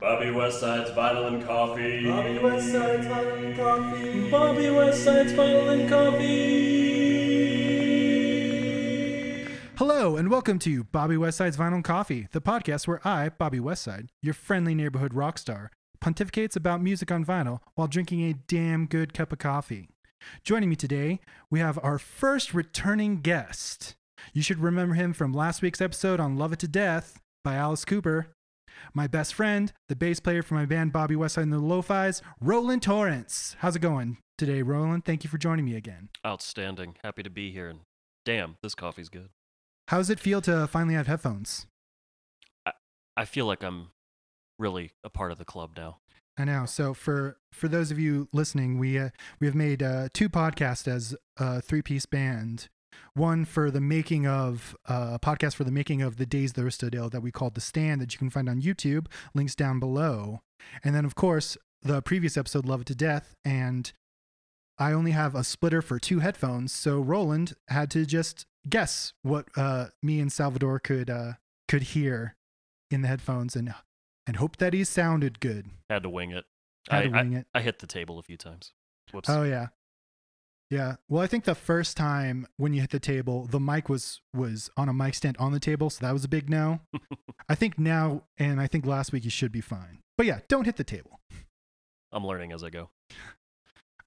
Bobby Westside's Vinyl and Coffee. Bobby Westside's Vinyl and Coffee. Bobby Westside's Vinyl and Coffee. Hello, and welcome to Bobby Westside's Vinyl and Coffee, the podcast where I, Bobby Westside, your friendly neighborhood rock star, pontificates about music on vinyl while drinking a damn good cup of coffee. Joining me today, we have our first returning guest. You should remember him from last week's episode on Love It to Death by Alice Cooper. My best friend, the bass player for my band Bobby Westside and the Lo-Fi's, Roland Torrance. How's it going today, Roland? Thank you for joining me again. Outstanding. Happy to be here. And damn, this coffee's good. How does it feel to finally have headphones? I feel like I'm really a part of the club now. I know. So for for those of you listening, we uh, we have made uh, two podcasts as a three piece band. One for the making of uh, a podcast for the making of the Days the Aristodale that we called The Stand that you can find on YouTube. Links down below. And then of course the previous episode, Love It to Death, and I only have a splitter for two headphones, so Roland had to just guess what uh, me and Salvador could uh, could hear in the headphones and and hope that he sounded good. Had to wing it. Had I, to wing I, it. I hit the table a few times. Whoops. Oh yeah. Yeah. Well, I think the first time when you hit the table, the mic was was on a mic stand on the table, so that was a big no. I think now and I think last week you should be fine. But yeah, don't hit the table. I'm learning as I go.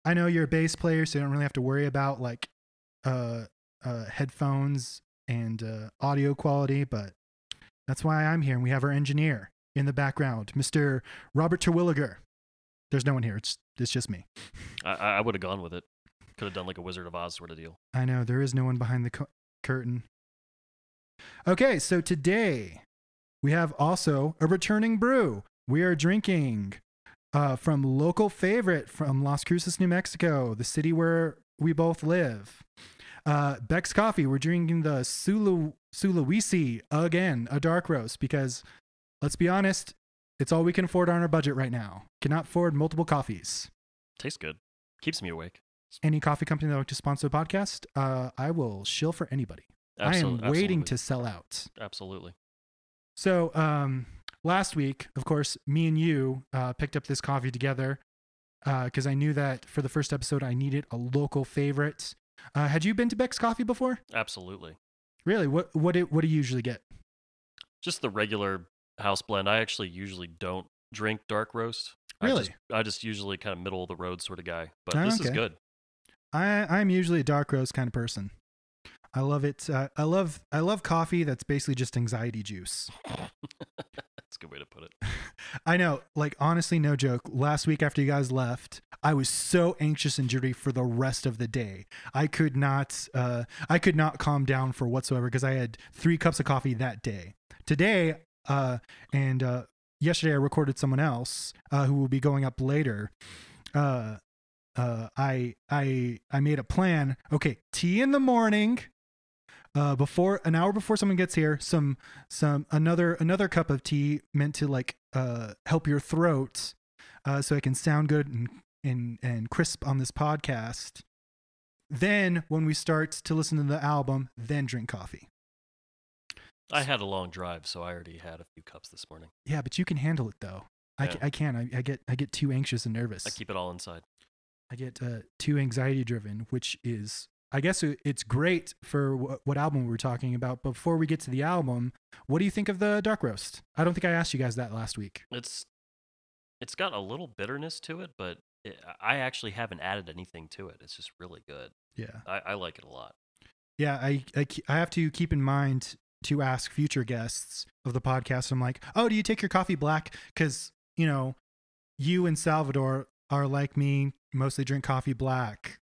I know you're a bass player, so you don't really have to worry about like uh uh headphones and uh audio quality, but that's why I'm here and we have our engineer in the background, Mr. Robert Terwilliger. There's no one here. It's it's just me. I, I would have gone with it. Could have done like a Wizard of Oz sort of deal. I know there is no one behind the cu- curtain. Okay, so today we have also a returning brew. We are drinking uh, from local favorite from Las Cruces, New Mexico, the city where we both live. Uh, Beck's Coffee. We're drinking the Sulu Sulawesi again, a dark roast because let's be honest, it's all we can afford on our budget right now. Cannot afford multiple coffees Tastes good. Keeps me awake. Any coffee company that would like to sponsor the podcast, uh, I will shill for anybody. I am waiting absolutely. to sell out. Absolutely. So, um, last week, of course, me and you uh, picked up this coffee together because I knew that for the first episode, I needed a local favorite. Uh, had you been to Beck's Coffee before? Absolutely. Really? What what do, what do you usually get? Just the regular house blend. I actually usually don't drink dark roast. I Really? just, I just usually kind of middle of the road sort of guy. But Oh, this is good. I I'm usually a dark roast kind of person. I love it. Uh, I love I love coffee that's basically just anxiety juice. That's a good way to put it. I know, like honestly, no joke. Last week after you guys left, I was so anxious and jittery for the rest of the day. I could not, uh, I could not calm down for whatsoever because I had three cups of coffee that day. Today, uh, and uh, yesterday I recorded someone else uh, who will be going up later. Uh, uh, I I I made a plan. Okay, tea in the morning. Uh, before an hour before someone gets here, some some another another cup of tea meant to like uh help your throat, uh, so I can sound good and and and crisp on this podcast. Then when we start to listen to the album, then drink coffee. I had a long drive, so I already had a few cups this morning. Yeah, but you can handle it though. I, Yeah. ca- I can. I, I get I get too anxious and nervous. I keep it all inside. I get uh, too anxiety driven, which is, I guess it's great for wh- what album we're talking about. Before we get to the album, what do you think of the dark roast? I don't think I asked you guys that last week. It's it's got a little bitterness to it, but it, I actually haven't added anything to it. It's just really good. Yeah. I, I like it a lot. Yeah. I, I, I have to keep in mind to ask future guests of the podcast. I'm like, oh, do you take your coffee black? Because, you know, you and Salvador are like me, mostly drink coffee black.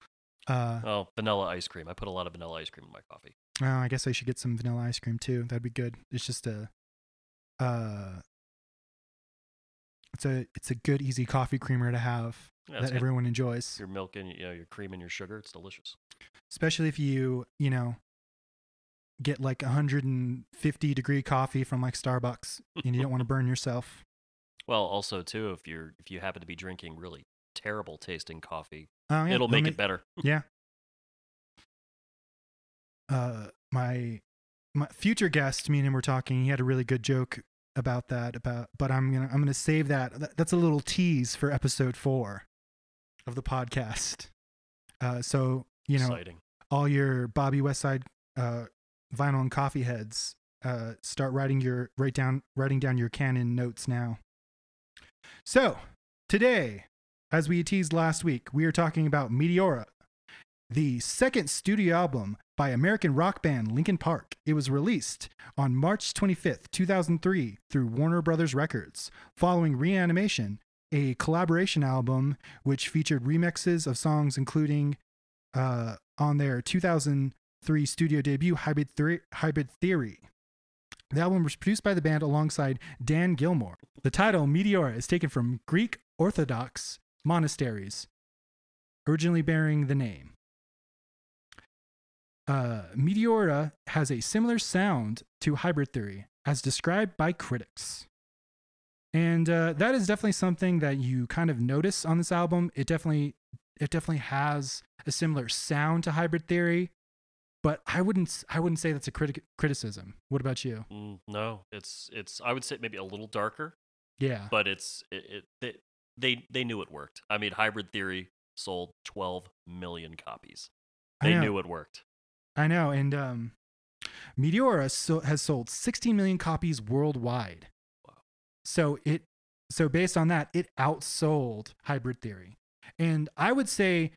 Uh, Oh, vanilla ice cream. I put a lot of vanilla ice cream in my coffee. Oh, I guess I should get some vanilla ice cream too. That'd be good. It's just a, uh, it's a it's a good easy coffee creamer to have Yeah, that got everyone enjoys, your milk and you know, your cream and your sugar. It's delicious. especially if you you know get like 150 degree coffee from like Starbucks and you don't want to burn yourself. Well, also too, if you're if you happen to be drinking really terrible tasting coffee, Oh, yeah, it'll make it better. Yeah. Uh, my my future guest, me and him were talking. He had a really good joke about that about but I'm going to I'm to save that That- that's a little tease for episode 4 of the podcast. Uh so, you know, Exciting. all your Bobby Westside uh, vinyl and coffee heads, uh, start writing your write down writing down your canon notes now. So today, as we teased last week, we are talking about Meteora, the second studio album by American rock band Linkin Park. It was released on March 25th, 2003 through Warner Brothers Records, following Reanimation, a collaboration album which featured remixes of songs including uh, on their 2003 studio debut, Hybrid, Hybrid Theory. The album was produced by the band alongside Don Gilmore. The title, Meteora, is taken from Greek Orthodox monasteries, originally bearing the name. Uh, Meteora has a similar sound to Hybrid Theory, as described by critics. And uh, that is definitely something that you kind of notice on this album. It definitely, it definitely has a similar sound to Hybrid Theory, but I wouldn't, I wouldn't say that's a criti- criticism. What about you? Mm, no, it's it's. I would say maybe a little darker, Yeah, but it's it, it they, they they knew it worked. I mean, Hybrid Theory sold 12 million copies. They knew it worked. I know, and um, Meteora so, has sold 16 million copies worldwide. Wow. So it, so based on that, it outsold Hybrid Theory, and I would say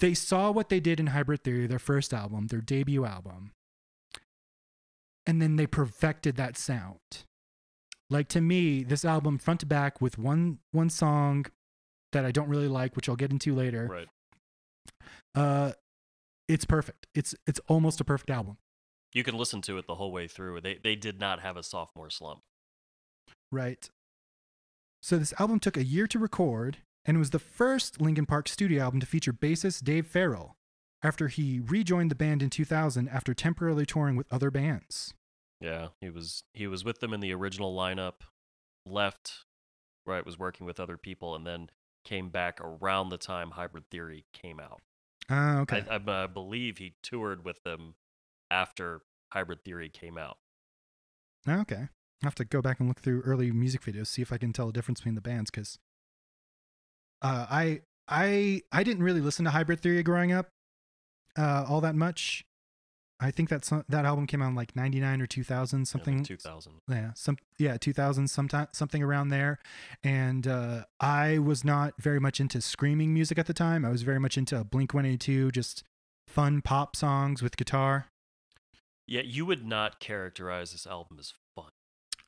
they saw what they did in Hybrid Theory, their first album, their debut album, and then they perfected that sound. Like to me, this album front to back with one one song that I don't really like, which I'll get into later. Right. Uh, it's perfect. It's it's almost a perfect album. You can listen to it the whole way through. They they did not have a sophomore slump. Right. So this album took a year to record and it was the first Linkin Park studio album to feature bassist Dave Farrell after he rejoined the band in 2000 after temporarily touring with other bands. Yeah, he was he was with them in the original lineup, left, right, was working with other people, and then came back around the time Hybrid Theory came out. Ah, okay. I, I, I believe he toured with them after Hybrid Theory came out. Ah, okay. I have to go back and look through early music videos, see if I can tell the difference between the bands, because uh, I I I didn't really listen to Hybrid Theory growing up uh, all that much. I think that that album came out in like '99 or 2000, something. two thousand. yeah some yeah 2000 sometime something around there and uh i was not very much into screaming music at the time i was very much into blink 182 just fun pop songs with guitar Yeah, you would not characterize this album as fun.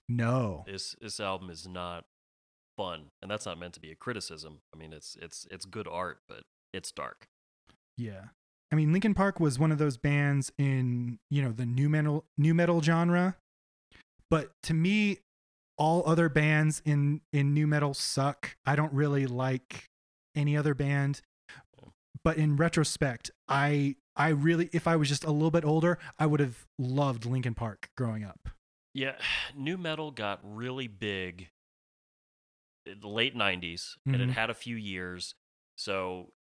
no This this album is not fun, and that's not meant to be a criticism. I mean, it's it's it's good art, but it's dark. yeah. I mean linkin park was one of those bands in you know the nu metal nu metal genre but to me all other bands in in nu metal suck. I don't really like any other band. But in retrospect i i really if i was just a little bit older i would have loved linkin park growing up. Yeah, nu metal got really big late 90s and it Mhm. had a few years. So,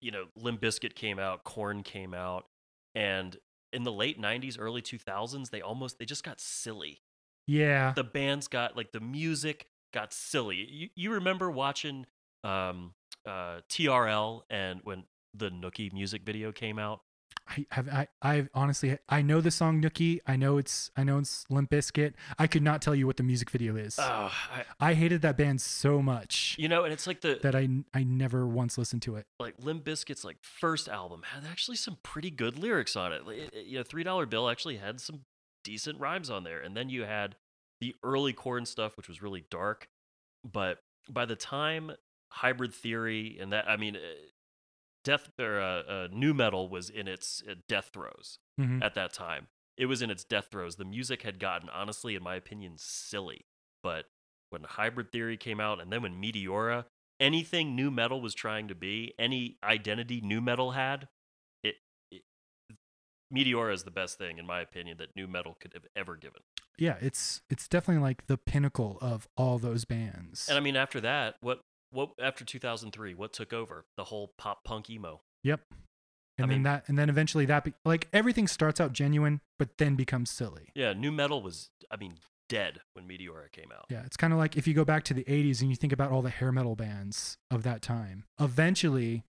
you know, Limp Bizkit came out, Korn came out, and in the late 90s, early 2000s, they almost they just got silly. yeah The bands got like the music got silly. You you remember watching um uh TRL and when the Nookie music video came out? I have i i honestly i know the song nookie i know it's i know it's limp Bizkit. i could not tell you what the music video is Oh, I, i hated that band so much you know, and it's like the that I I never once listened to it. like Limp Bizkit's like first album had actually some pretty good lyrics on it. Like, it- it- you know, Three Dollar Bill actually had some decent rhymes on there, and then you had the early Korn stuff, which was really dark. But by the time Hybrid Theory and that, I mean, uh, Death or uh, uh, Nu Metal was in its uh, death throes Mhm. at that time. It was in its death throes. The music had gotten, honestly, in my opinion, silly. But when Hybrid Theory came out, and then when Meteora, anything nu metal was trying to be, any identity nu metal had, it, it Meteora is the best thing, in my opinion, that nu metal could have ever given. Yeah, it's it's definitely like the pinnacle of all those bands. And I mean, after that, what what after 2003, what took over? The whole pop punk emo. yep. And I then mean- that and then eventually that be, like everything starts out genuine but then becomes silly. Yeah, nu metal was, I mean, dead when Meteora came out. Yeah, it's kind of like if you go back to the 80s and you think about all the hair metal bands of that time. Eventually,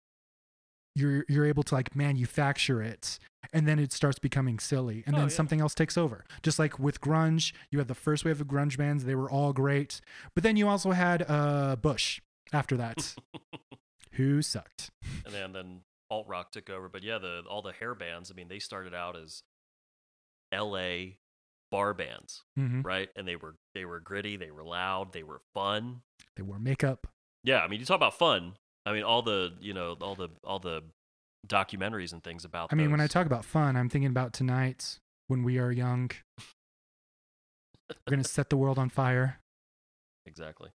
you're you're able to like manufacture it and then it starts becoming silly and Oh, then yeah. something else takes over. Just like with grunge, you had the first wave of grunge bands, they were all great. But then you also had uh Bush after that who sucked. and then then alt rock took over. But yeah, the all the hair bands. I mean, they started out as L.A. bar bands, hmm right? And they were they were gritty, they were loud, they were fun. They wore makeup. Yeah, I mean, you talk about fun. I mean, all the you know all the all the documentaries and things about. I mean, when I talk about fun, I'm thinking about tonight when we are young. We're going to set the world on fire. exactly,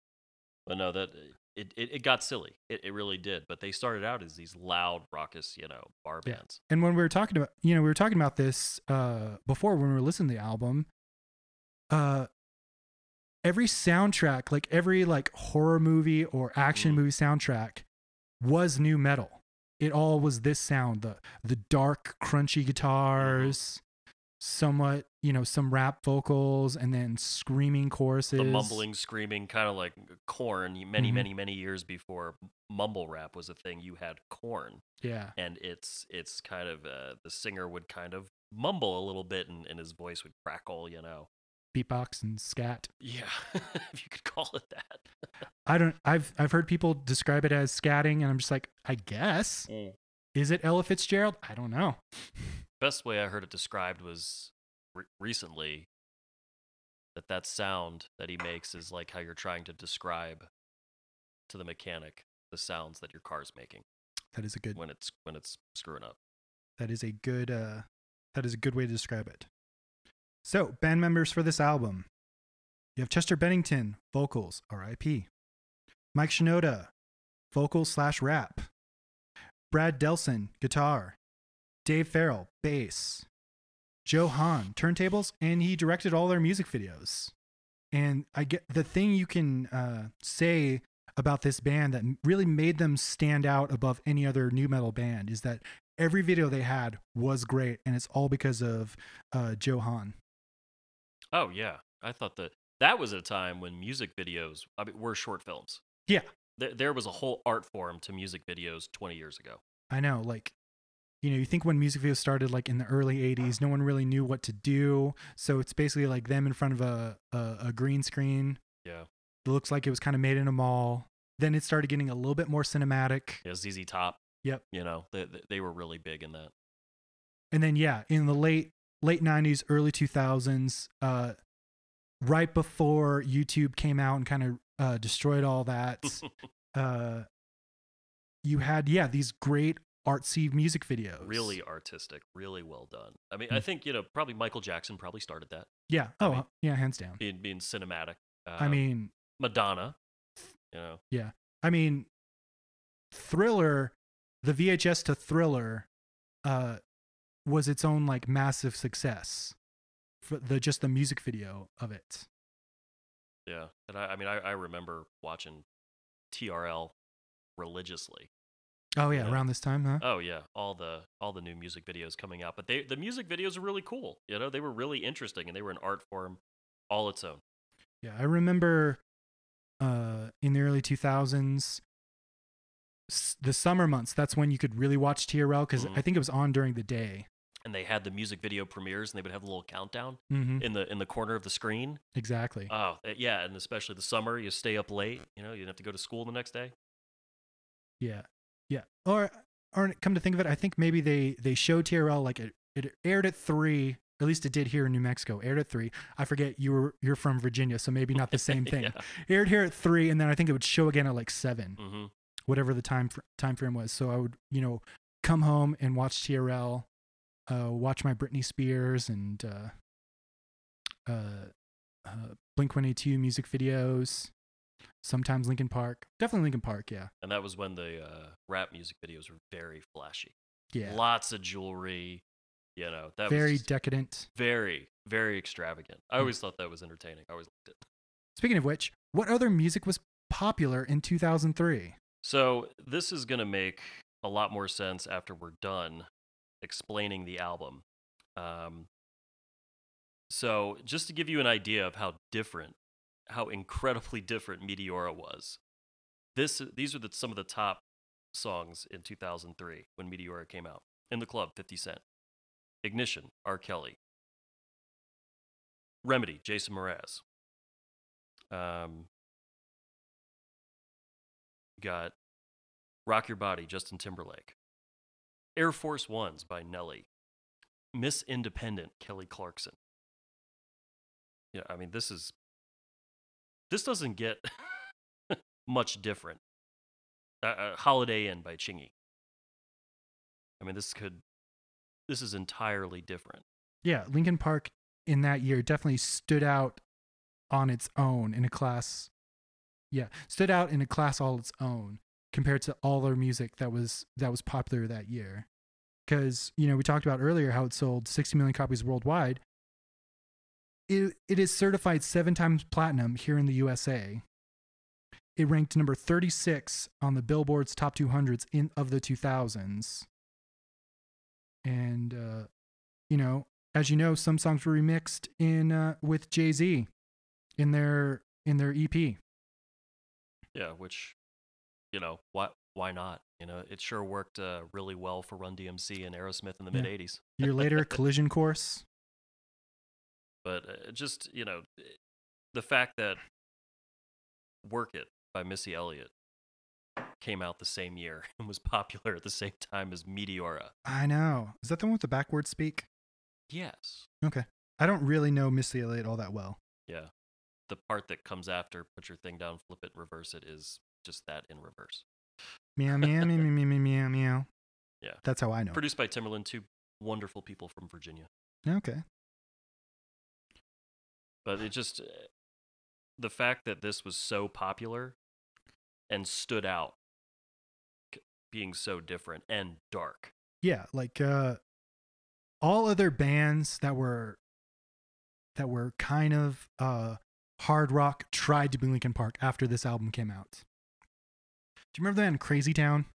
but no, that it it, it got silly. It it really did. But they started out as these loud, raucous, you know, bar Yeah. bands. And when we were talking about, you know, we were talking about this uh, before when we were listening to the album. Uh, every soundtrack, like every like horror movie or action Mhm. movie soundtrack, was nu metal. It all was this sound the the dark, crunchy guitars, somewhat, you know, some rap vocals, and then screaming choruses. the mumbling, screaming, kind of like Korn. Many, Mhm. many, many years before mumble rap was a thing, you had Korn, Yeah, and it's it's kind of uh, the singer would kind of mumble a little bit, and, and his voice would crackle. You know, beatbox and scat. yeah, if you could call it that. I don't. I've I've heard people describe it as scatting, and I'm just like, I guess. Is it Ella Fitzgerald? I don't know. Best way I heard it described was re- recently that that sound that he makes is like how you're trying to describe to the mechanic the sounds that your car's making That is a good. when it's when it's screwing up. That is a good. Uh, that is a good way to describe it. So band members for this album, you have Chester Bennington, vocals, R.I.P. Mike Shinoda, vocals slash rap. Brad Delson, guitar. Dave Farrell, bass. Joe Hahn, turntables, and he directed all their music videos. And I get the thing you can uh, say about this band that really made them stand out above any other nu metal band is that every video they had was great, and it's all because of uh, Joe Hahn. Oh yeah, I thought that that was a time when music videos I mean, were short films. Yeah. there, there was a whole art form to music videos 20 years ago. I know, like, you know, you think when music videos started, like in the early '80s, no one really knew what to do, so it's basically like them in front of a a, a green screen. Yeah, It looks like it was kind of made in a mall. Then it started getting a little bit more cinematic. yeah, ZZ Top. Yep. You know, they they- they were really big in that. and then yeah in the late late 90s early 2000s uh right before youtube came out and kind of uh destroyed all that uh you had yeah these great artsy music videos really artistic, really well done. I mean, I Mm. think you know probably Michael Jackson probably started that yeah I oh mean- yeah hands down being being cinematic. Uh, i mean Madonna. You know, Yeah. i mean thriller the vhs to thriller uh was its own like massive success for the just the music video of it yeah. And I, I mean, I, I remember watching TRL religiously. Oh yeah around this time huh Oh yeah, all the all the new music videos coming out, but they the music videos are really cool. You know, they were really interesting and they were an art form all its own. Yeah, I remember uh, in the early 2000s, s- the summer months, that's when you could really watch TRL because Mhm. I think it was on during the day. And they had the music video premieres and they would have a little countdown Mm-hmm. in the in the corner of the screen. Exactly. Oh, uh, yeah, and especially the summer, you stay up late, you know, you have to go to school the next day. yeah. Or, or come to think of it, I think maybe they, they showed TRL like it, it aired at three. At least it did here in New Mexico. Aired at three. I forget you were you're from Virginia, so maybe not the same thing. yeah. Aired here at three, and then I think it would show again at like seven. hmm whatever the time fr- time frame was. So I would, you know, come home and watch TRL, uh, watch my Britney Spears and uh, uh, uh, Blink One Eighty Two music videos. Sometimes Linkin Park, definitely Linkin Park. Yeah, And that was when the uh, rap music videos were very flashy. yeah, Lots of jewelry, you know, that very decadent. very very extravagant. I Mm. always thought that was entertaining. I always liked it. Speaking of which, what other music was popular in 2003? So this is gonna make a lot more sense after we're done explaining the album. Um, So, just to give you an idea of how different, how incredibly different Meteora was, this these are the, some of the top songs in 2003 when Meteora came out. In the Club, 50 Cent. Ignition, R. Kelly. Remedy, Jason Mraz. Um, got Rock Your Body, Justin Timberlake. Air Force Ones by Nelly. Miss Independent, Kelly Clarkson. Yeah, I mean, this is. This doesn't get much different. Uh, uh, Holidae In by Chingy. I mean, this could. This is entirely different. Yeah, Linkin Park in that year definitely stood out on its own in a class. Yeah, stood out in a class all its own compared to all their music that was that was popular that year. Because you know we talked about earlier how it sold 60 million copies worldwide. It it is certified seven times platinum here in the USA. It ranked number 36 on the Billboard's top 200s in of the 2000s. And uh, you know, as you know, some songs were remixed in uh, with Jay Z in their in their EP. Yeah, which, you know, why why not? You know, it sure worked uh, really well for Run DMC and Aerosmith in the Yeah. mid '80s. Year later, Collision Course. But uh, just you know, eh, the fact that "Work It" by Missy Elliott came out the same year and was popular at the same time as Meteora. I know. Is that the one with the backward speak? Yes. Okay. I don't really know Missy Elliott all that well. Yeah. The part that comes after "Put Your Thing Down, Flip It, Reverse It" is just that in reverse. Meow meow meow meow meow meow meow. Yeah. That's how I know. Produced by Timbaland, two wonderful people from Virginia. Okay. But it just uh, the fact that this was so popular and stood out being so different and dark Yeah, like uh all other bands that were that were kind of uh hard rock tried to be Linkin Park after this album came out. Do you remember that in Crazy Town?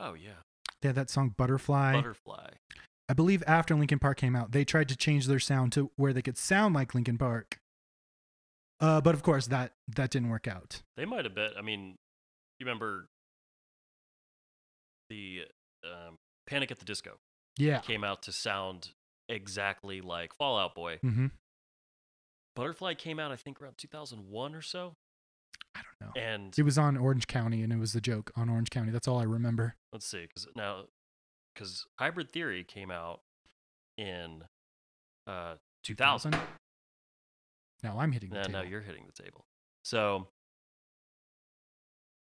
oh yeah They had that song Butterfly. butterfly I believe after Linkin Park came out, they tried to change their sound to where they could sound like Linkin Park. Uh, but of course, that that didn't work out. they might have been i mean you remember the um, panic at the disco Yeah. came out to sound exactly like fallout boy hmm butterfly came out i think around 2001 or so I don't know. and It was on Orange County, and it was the joke on Orange County. That's all I remember. let's see because now because hybrid theory came out in uh 2000 Now I'm hitting the now, table. now you're hitting the table. So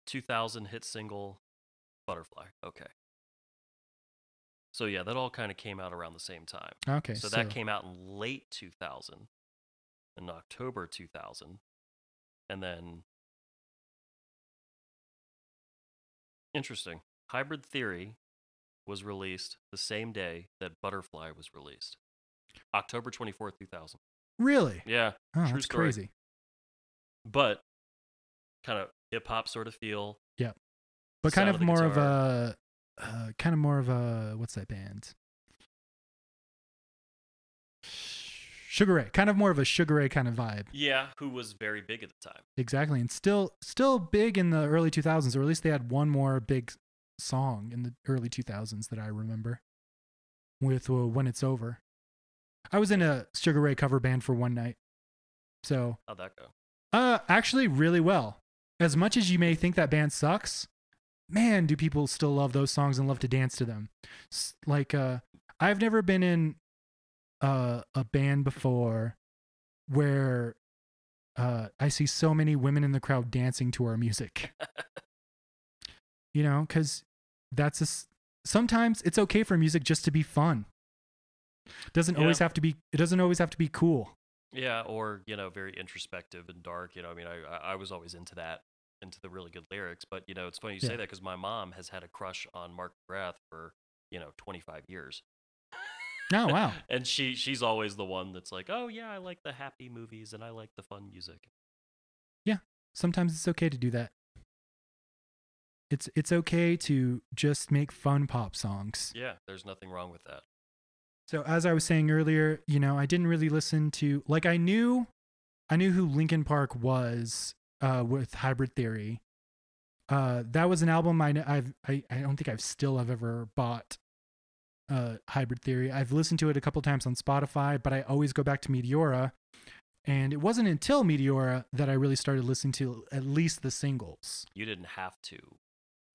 2000 hit single butterfly okay. So yeah that all kind of came out around the same time. Okay. so, that came out in late 2000 in october 2000 and then interesting. Hybrid theory was released the same day that butterfly was released october 24th 2000 really. yeah Oh, true that's story. crazy. but kind of hip hop sort of feel Yeah. But kind of of more of a, uh, kind of more of a what's that band? Sugar Ray, kind of more of a Sugar Ray kind of vibe. yeah who was very big at the time Exactly, and still still big in the early 2000s, or at least they had one more big song in the early 2000s that I remember. With uh, "When It's Over," I was in a Sugar Ray cover band for one night, so how'd that go uh, actually really well. As much as you may think that band sucks, man, do people still love those songs and love to dance to them. S- Like, uh, I've never been in uh, a band before where uh, I see so many women in the crowd dancing to our music. you know, because that's a, s- sometimes it's okay for music just to be fun. Doesn't always have to be. It doesn't always have to be cool. Yeah, or you know, very introspective and dark. You know, I mean, I I- was always into that, into the really good lyrics. But you know, it's funny you say that because my mom has had a crush on Mark McGrath for you know 25 years. Oh wow. and she she's always the one that's like, oh yeah, I like the happy movies and I like the fun music. Yeah, sometimes it's okay to do that. It's it's okay to just make fun pop songs. Yeah, there's nothing wrong with that. So as I was saying earlier, you know, I didn't really listen to like I knew I knew who Linkin Park was uh with Hybrid Theory. Uh that was an album I I've I, I don't think I've still have ever bought uh Hybrid Theory. I've listened to it a couple times on Spotify, but I always go back to Meteora. And it wasn't until Meteora that I really started listening to at least the singles. You didn't have to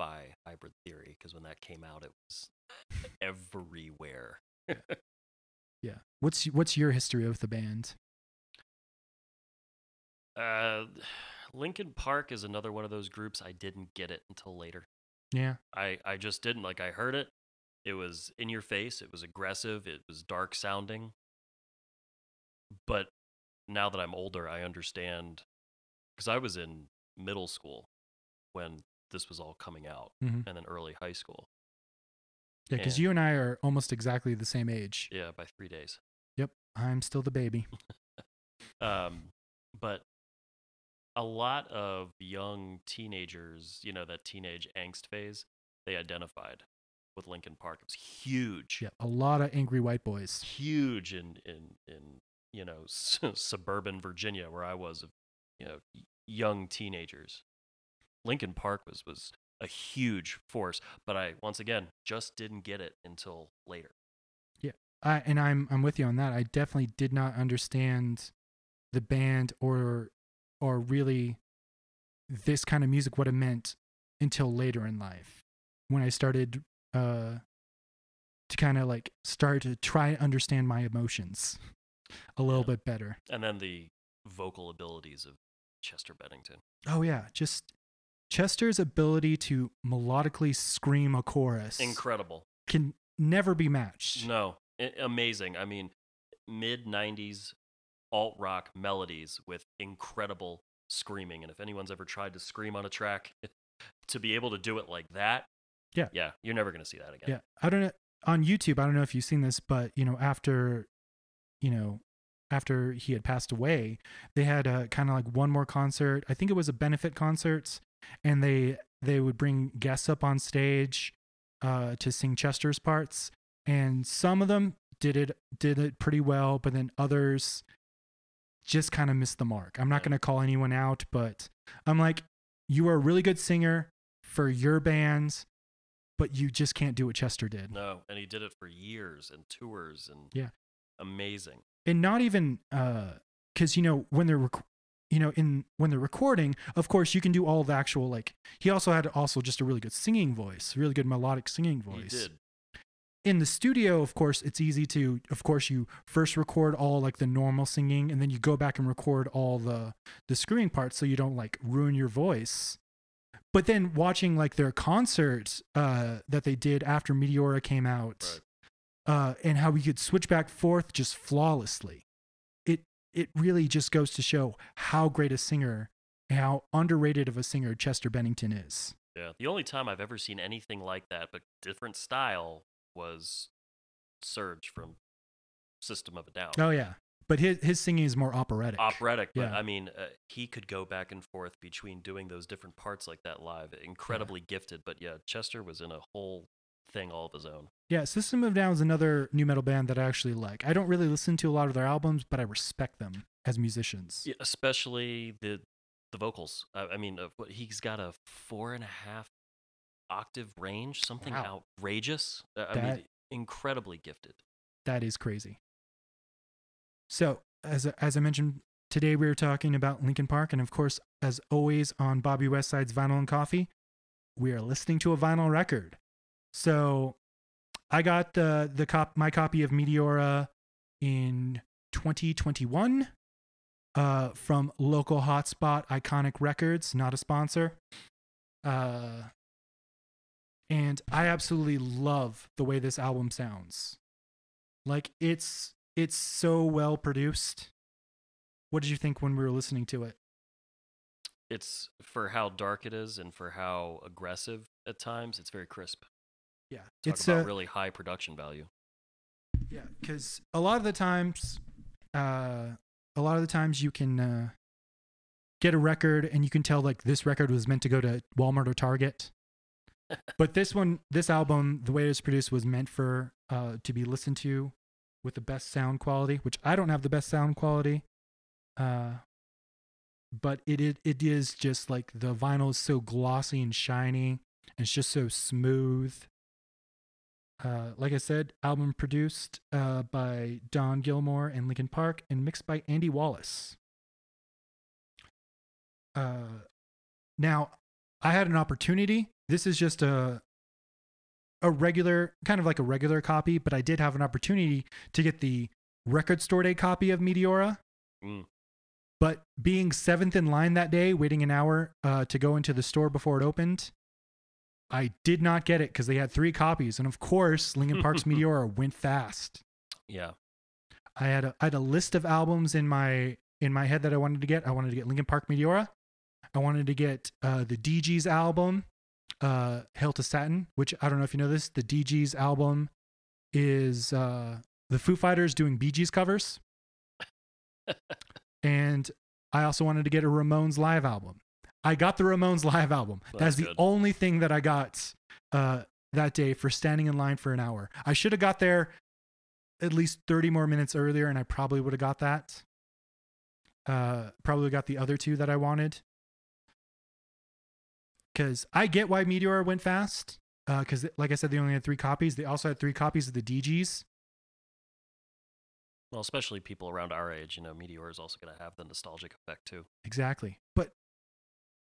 buy Hybrid Theory because when that came out, it was everywhere. Yeah. What's what's your history with the band? Uh, Linkin Park is another one of those groups I didn't get it until later. Yeah. I I just didn't like. I heard it. It was in your face. It was aggressive. It was dark sounding. But now that I'm older, I understand because I was in middle school when this was all coming out, Mhm. and then early high school. Yeah, because you and I are almost exactly the same age. Yeah, by three days. Yep. I'm still the baby. Um, but a lot of young teenagers, you know, that teenage angst phase, they identified with Linkin Park. It was huge, Yeah. A lot of angry white boys. huge in in in you know suburban Virginia where I was, you know, young teenagers. Linkin Park was was a huge force, but I once again just didn't get it until later. Yeah, I and I'm I'm with you on that. I definitely did not understand the band or or really this kind of music what it meant until later in life when I started uh to kind of like start to try and understand my emotions a little Yeah. bit better. And then the vocal abilities of Chester Bennington. Oh yeah, just Chester's ability to melodically scream a chorus Incredible. can never be matched. No, a- amazing. I mean, mid 90s alt rock melodies with incredible screaming. And if anyone's ever tried to scream on a track, to be able to do it like that, Yeah. yeah, you're never going to see that again. Yeah, I don't know on YouTube. I don't know if you've seen this, but you know, after, you know, after he had passed away, they had uh, a kind of like one more concert. I think it was a benefit concert, and they they would bring guests up on stage uh, to sing Chester's parts, and some of them did it did it pretty well, but then others just kind of missed the mark. I'm not going to call anyone out, but I'm like, you are a really good singer for your bands, but you just can't do what Chester did. No, and he did it for years and tours and Yeah. amazing. And not even uh cuz you know when they're rec- you know in when they're recording, of course you can do all the actual like he also had also just a really good singing voice, really good melodic singing voice. He did. In the studio, of course, it's easy to of course you first record all like the normal singing and then you go back and record all the the screaming parts so you don't like ruin your voice. But then watching like their concert uh that they did after Meteora came out Right. uh, and how we could switch back forth just flawlessly. It really just goes to show how great a singer, how underrated of a singer Chester Bennington is. Yeah. The only time I've ever seen anything like that, but different style, was Serj from System of a Down. Oh yeah, but his his singing is more operatic. operatic but Yeah. i mean uh, he could go back and forth between doing those different parts like that live incredibly gifted but yeah chester was in a whole thing all of his own yeah, System of a Down is another nu metal band that I actually like. I don't really listen to a lot of their albums, but I respect them as musicians. yeah, especially the the vocals i, I mean uh, he's got a four and a half octave range something Wow. outrageous Uh, i That- mean incredibly gifted That is crazy. So, as as I mentioned, today we were talking about Linkin Park, and of course, as always on Bobby Westside's Vinyl and Coffee, we are listening to a vinyl record. So, I got the the cop my copy of Meteora in 2021 uh, from local hotspot Iconic Records, not a sponsor. Uh, and I absolutely love the way this album sounds. Like it's it's so well produced. What did you think when we were listening to it? it's for how dark it is and for how aggressive at times it's very crisp Yeah, Talk it's about uh, really high production value yeah, because a lot of the times, uh, a lot of the times you can uh, get a record and you can tell like this record was meant to go to Walmart or Target. but this one, this album, the way it was produced was meant for uh, to be listened to with the best sound quality, which I don't have the best sound quality. Uh, but it, it it is just like the vinyl is so glossy and shiny, and it's just so smooth. Uh, like I said, album produced uh, by Don Gilmore and Linkin Park, and mixed by Andy Wallace. Uh, now, I had an opportunity. This is just a a regular, kind of like a regular copy, but I did have an opportunity to get the record store day copy of Meteora. Mm. But being seventh in line that day, waiting an hour uh, to go into the store before it opened, I did not get it because they had three copies, and of course, Linkin Park's Meteora went fast. Yeah. I had a, I had a list of albums in my in my head that I wanted to get. I wanted to get Linkin Park Meteora. I wanted to get uh, the Dee Gees album, uh, Hail to Satin, which I don't know if you know this. The Dee Gees album is uh, the Foo Fighters doing Bee Gees covers, and I also wanted to get a Ramones live album. I got the Ramones live album. That's that's the good. only thing that I got uh, that day for standing in line for an hour. I should have got there at least 30 more minutes earlier, and I probably would have got that. Uh, probably got the other two that I wanted. Because I get why Meteor went fast. Because, like I said, they only had three copies. They also had three copies of the Dee Gees. Well, especially people around our age, you know, Meteor is also going to have the nostalgic effect too. Exactly. But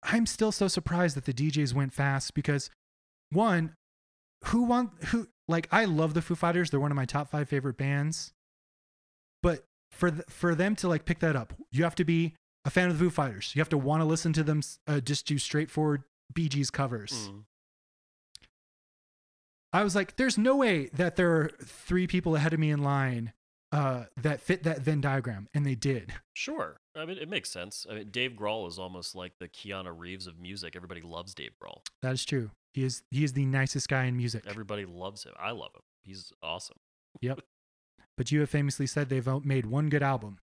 I'm still so surprised that the DJs went fast because one, who want who like I love the Foo Fighters. They're one of my top five favorite bands. But for th- for them to like pick that up, you have to be a fan of the Foo Fighters. You have to want to listen to them uh, just do straightforward Bee Gees covers. Mm. I was like, there's no way that there are three people ahead of me in line uh, that fit that Venn diagram, and they did. Sure. I mean, it makes sense. I mean, Dave Grohl is almost like the Keanu Reeves of music. Everybody loves Dave Grohl. That is true. He is he is the nicest guy in music. Everybody loves him. I love him. He's awesome. Yep. But you have famously said they've made one good album,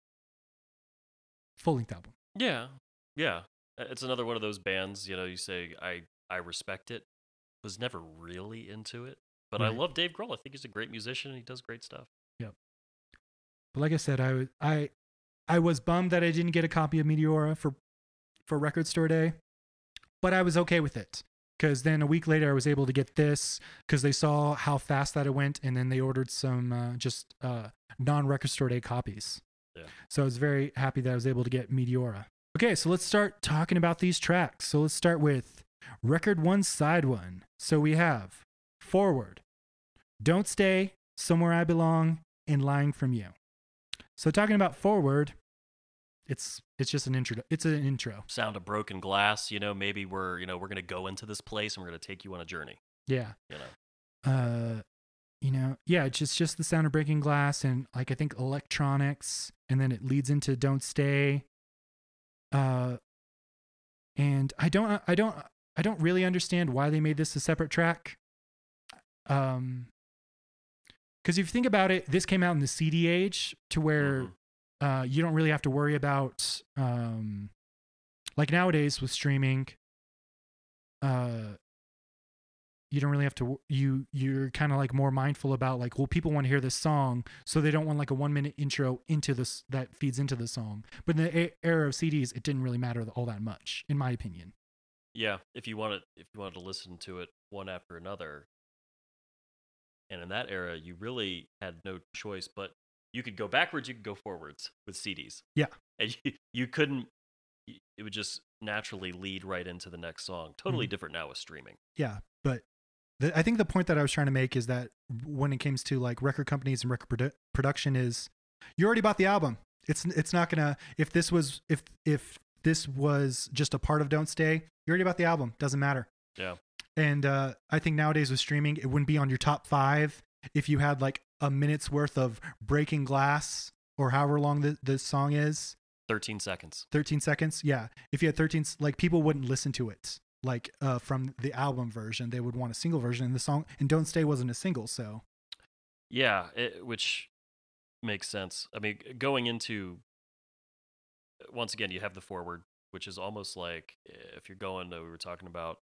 full length album. Yeah. Yeah. It's another one of those bands, you know, you say I I respect it. Was never really into it, but I love Dave Grohl. I think he's a great musician and he does great stuff. Yep. But like I said, I was I I was bummed that I didn't get a copy of Meteora for for Record Store Day, but I was okay with it because then a week later I was able to get this because they saw how fast that it went, and then they ordered some uh, just uh, non Record Store Day copies. Yeah. So I was very happy that I was able to get Meteora. Okay, so let's start talking about these tracks. So let's start with record one, side one. So we have Forward, Don't Stay, Somewhere I Belong, and Lying from You. So talking about Forward, it's it's just an intro. It's an intro. Sound of broken glass, you know, maybe we're, you know, we're going to go into this place and we're going to take you on a journey, Yeah. you know. Uh, you know, yeah, it's just just the sound of breaking glass and like I think electronics, and then it leads into Don't Stay. Uh, and I don't I don't I don't really understand why they made this a separate track. Um, because if you think about it, this came out in the CD age to where Mhm. uh, you don't really have to worry about um, like nowadays with streaming. Uh, you don't really have to. You you're kind of like more mindful about like, well, people want to hear this song, so they don't want like a one minute intro into this that feeds into the song. But in the era of CDs, it didn't really matter all that much, in my opinion. Yeah, if you wanted if you wanted to listen to it one after another. And in that era, you really had no choice but you could go backwards, you could go forwards with CDs. Yeah. And you, you couldn't it would just naturally lead right into the next song. Totally Mm-hmm. different now with streaming. Yeah, but the, I think the point that I was trying to make is that when it comes to like record companies and record produ- production, is you already bought the album. It's it's not gonna if this was if if this was just a part of Don't Stay, you already bought the album. Doesn't matter. Yeah. And uh, I think nowadays with streaming, it wouldn't be on your top five if you had like a minute's worth of breaking glass or however long the, the song is. 13 seconds. 13 seconds yeah if you had 13, like people wouldn't listen to it like uh from the album version they would want a single version and the song and don't stay wasn't a single so Yeah, it, which makes sense. I mean, going into once again, you have the forward, which is almost like eh, if you're going to we were talking about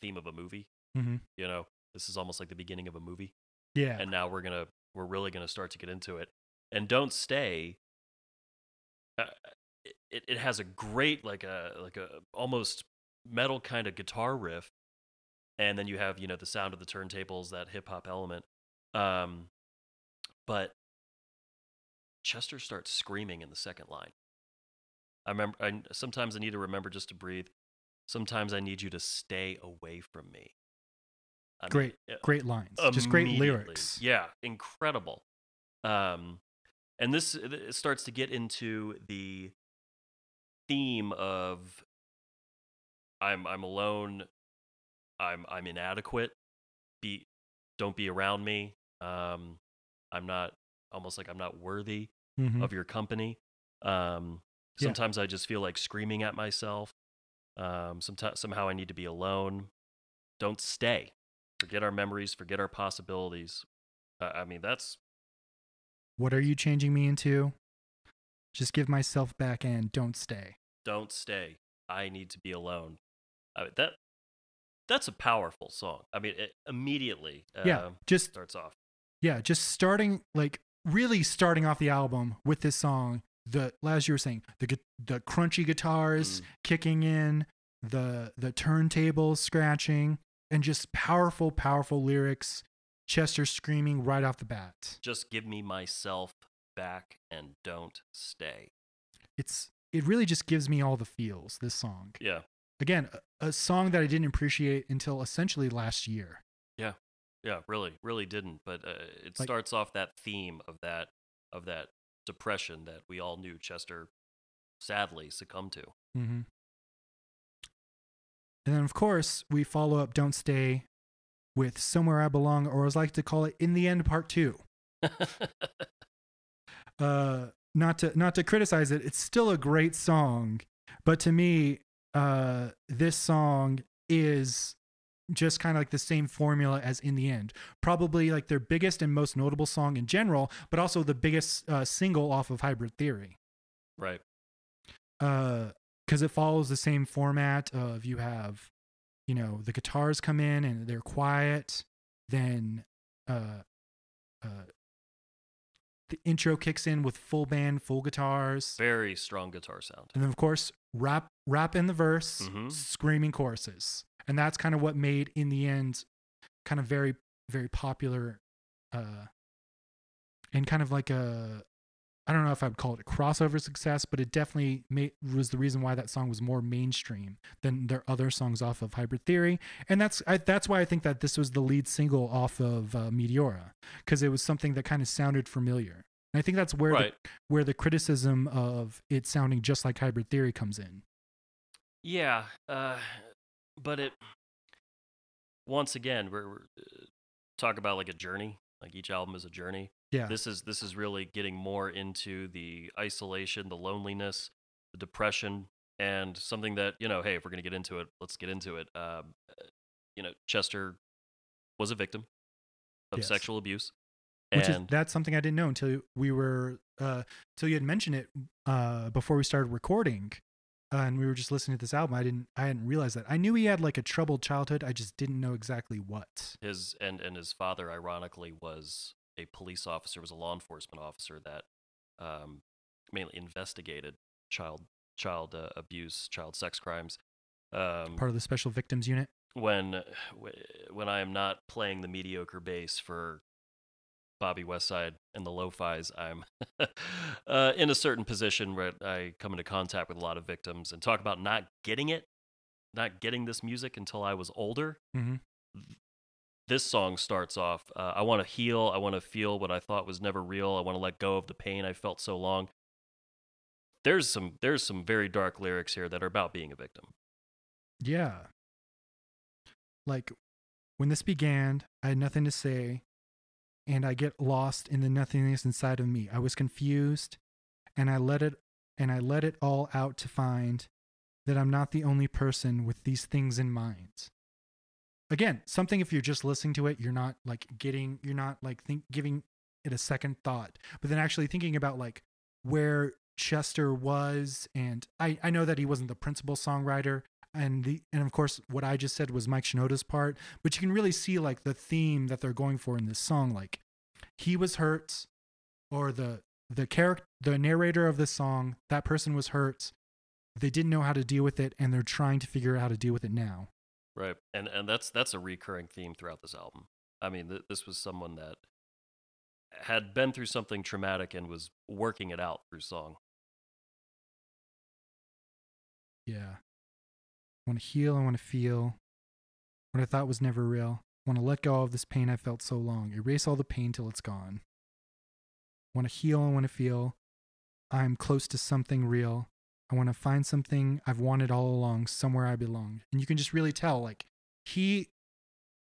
theme of a movie. Mhm. You know, this is almost like the beginning of a movie, yeah and now we're gonna we're really going to start to get into it. And Don't Stay, uh, it, it has a great, like a, like a almost metal kind of guitar riff. And then you have, you know, the sound of the turntables, that hip hop element. Um, but Chester starts screaming in the second line. I remember. I, sometimes I need to remember just to breathe. Sometimes I need you to stay away from me. I mean, Great, uh, great lines. Just great lyrics. Yeah, incredible. Um, and this uh, starts to get into the theme of I'm I'm alone. I'm I'm inadequate. Be don't be around me. Um, I'm not almost like I'm not worthy Mhm. of your company. Um, Yeah. sometimes I just feel like screaming at myself. Um, sometimes somehow I need to be alone. Don't stay. Forget our memories. Forget our possibilities. Uh, I mean, that's What are you changing me into? Just give myself back and don't stay. don't stay. I need to be alone. I mean, that that's a powerful song. I mean, it immediately uh, yeah, just starts off. yeah, just starting like really starting off the album with this song. The as you were saying, the the crunchy guitars Mm. kicking in, the the turntables scratching, and just powerful, powerful lyrics. Chester screaming right off the bat. Just give me myself back and don't stay. It's it really just gives me all the feels. This song. Yeah, Again, a, a song that I didn't appreciate until essentially last year. yeah, Yeah, really, really didn't. But uh, it Like- starts off that theme of that of that depression that we all knew Chester sadly succumbed to. Mm-hmm. And then, of course, we follow up Don't Stay with Somewhere I Belong, or as I like to call it, In the End Part 2. Uh, not to not to criticize it, it's still a great song, but to me, uh, this song is just kind of like the same formula as In the End. Probably like their biggest and most notable song in general, but also the biggest uh, single off of Hybrid Theory. right. because it follows the same format of you have, you know, the guitars come in and they're quiet, then uh, uh, the intro kicks in with full band, full guitars, Very strong guitar sound. and then of course rap, rap in the verse, Mhm. screaming choruses, and that's kind of what made in the end, kind of very very popular, uh, and kind of like a I don't know if I would call it a crossover success, but it definitely made, was the reason why that song was more mainstream than their other songs off of Hybrid Theory, and that's I, that's why I think that this was the lead single off of uh, Meteora because it was something that kind of sounded familiar. And I think that's where Right. the, where the criticism of it sounding just like Hybrid Theory comes in. Yeah, uh, but it once again we're, we're uh, talk about like a journey. Like each album is a journey. Yeah, This is this is really getting more into the isolation, the loneliness, the depression, and something that you know. Hey, if we're gonna get into it, let's get into it. Um, uh, you know, Chester was a victim of Yes. sexual abuse, which is that's something I didn't know until we were uh until you had mentioned it uh before we started recording. Uh, and we were just listening to this album. I didn't I hadn't realized that. I knew he had like a troubled childhood. I just didn't know exactly what. his and and his father ironically was a police officer was a law enforcement officer that um, mainly investigated child child uh, abuse child sex crimes um, Part of the special victims unit. when when i am not playing the mediocre bass for bobby westside and the lo-fis i'm uh, in a certain position where i come into contact with a lot of victims and talk about not getting it not getting this music until i was older Mm-hmm. this song starts off uh, i want to heal i want to feel what i thought was never real i want to let go of the pain i felt so long there's some there's some very dark lyrics here that are about being a victim Yeah. Like when this began, I had nothing to say, and I get lost in the nothingness inside of me. I was confused, and I let it and I let it all out to find that I'm not the only person with these things in mind. Again, something if you're just listening to it, you're not like getting you're not like think giving it a second thought, but then actually thinking about like where Chester was and I I know that he wasn't the principal songwriter and the and of course what I just said was Mike Shinoda's part, but you can really see like the theme that they're going for in this song like he was hurt or the the character the narrator of this song that person was hurt they didn't know how to deal with it and they're trying to figure out how to deal with it now Right, and and that's that's a recurring theme throughout this album. I mean, th- this was someone that had been through something traumatic and was working it out through song. yeah i want to heal i want to feel what i thought was never real. I want to let go of this pain i felt so long. Erase all the pain till it's gone. I want to heal i want to feel i'm close to something real. I want to find something i've wanted all along somewhere i belong. And you can just really tell like he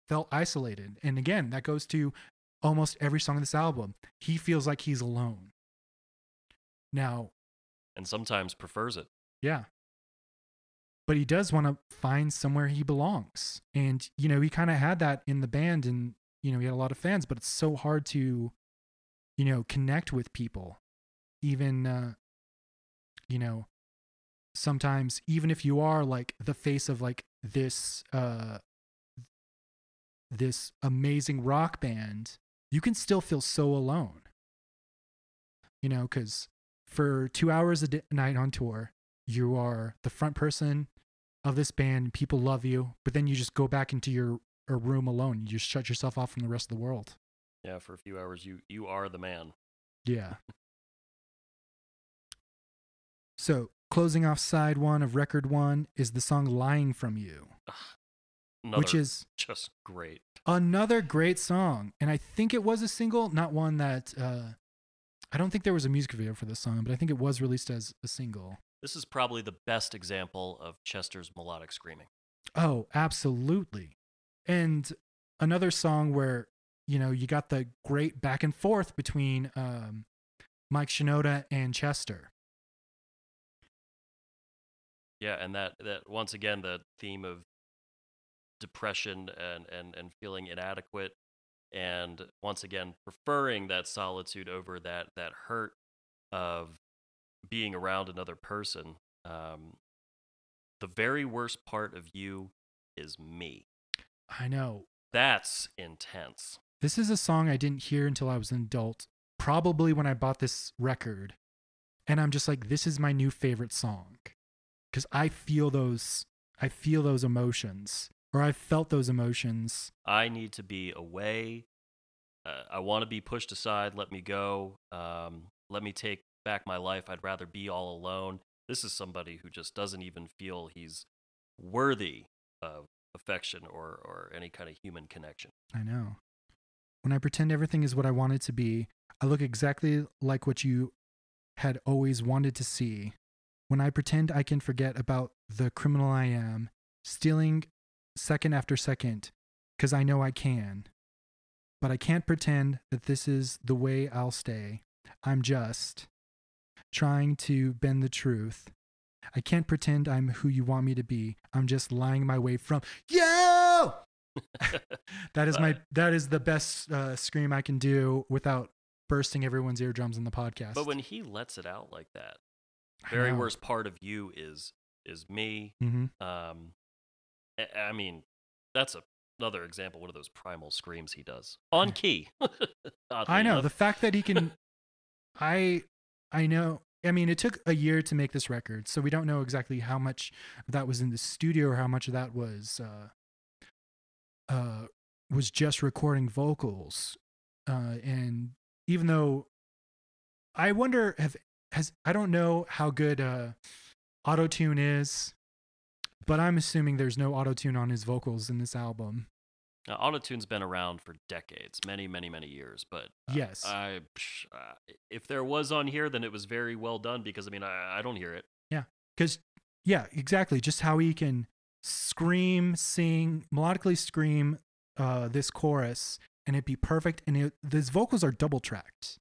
felt isolated. And again that goes to almost every song of this album. He feels like he's alone. Now and sometimes prefers it. yeah. But he does want to find somewhere he belongs. And, you know, he kind of had that in the band and, you know, he had a lot of fans, but it's so hard to, you know, connect with people. Even, uh, you know, sometimes, even if you are like the face of like this, uh, this amazing rock band, you can still feel so alone. You know, because for two hours a di- night on tour, you are the front person of this band. People love you, but then you just go back into your a room alone. You just shut yourself off from the rest of the world. Yeah, for a few hours, you you are the man. Yeah. So, closing off side one of record one is the song Lying From You, Another which is just great. another great song. And I think it was a single, not one that, uh, I don't think there was a music video for this song, but I think it was released as a single. This is probably the best example of Chester's melodic screaming. Oh, absolutely. And another song where, you know, you got the great back and forth between um, Mike Shinoda and Chester. Yeah, and that that once again the theme of depression and and and feeling inadequate and once again preferring that solitude over that that hurt of being around another person. Um, the very worst part of you is me. I know. That's intense. This is a song I didn't hear until I was an adult, probably when I bought this record. And I'm just like, this is my new favorite song. Because I feel those I feel those emotions. Or I felt those emotions. I need to be away. Uh, I want to be pushed aside. Let me go. Um, let me take back my life. I'd rather be all alone. This is somebody who just doesn't even feel he's worthy of affection or, or any kind of human connection. I know. When I pretend everything is what I want it to be, I look exactly like what you had always wanted to see. When I pretend I can forget about the criminal I am, stealing second after second, because I know I can. But I can't pretend that this is the way I'll stay. I'm just trying to bend the truth. I can't pretend I'm who you want me to be. I'm just lying my way from you. That is my that is the best uh, scream I can do without bursting everyone's eardrums in the podcast. But when he lets it out like that, very worst part of you is is me. Mhm. Um, I, I mean, that's a, another example. One of those primal screams he does on key. I know enough. the fact that he can. I I know. I mean, it took a year to make this record, so we don't know exactly how much of that was in the studio or how much of that was uh, uh, was just recording vocals. Uh, and even though I wonder have has I don't know how good uh, auto tune is, but I'm assuming there's no auto tune on his vocals in this album. Now, autotune's been around for decades, many, many, many years. But uh, Yes. I, psh, uh, if there was on here, then it was very well done because I mean, I, I don't hear it. Yeah, because yeah exactly just how he can scream sing melodically scream uh this chorus and it'd be perfect and it, his vocals are double tracked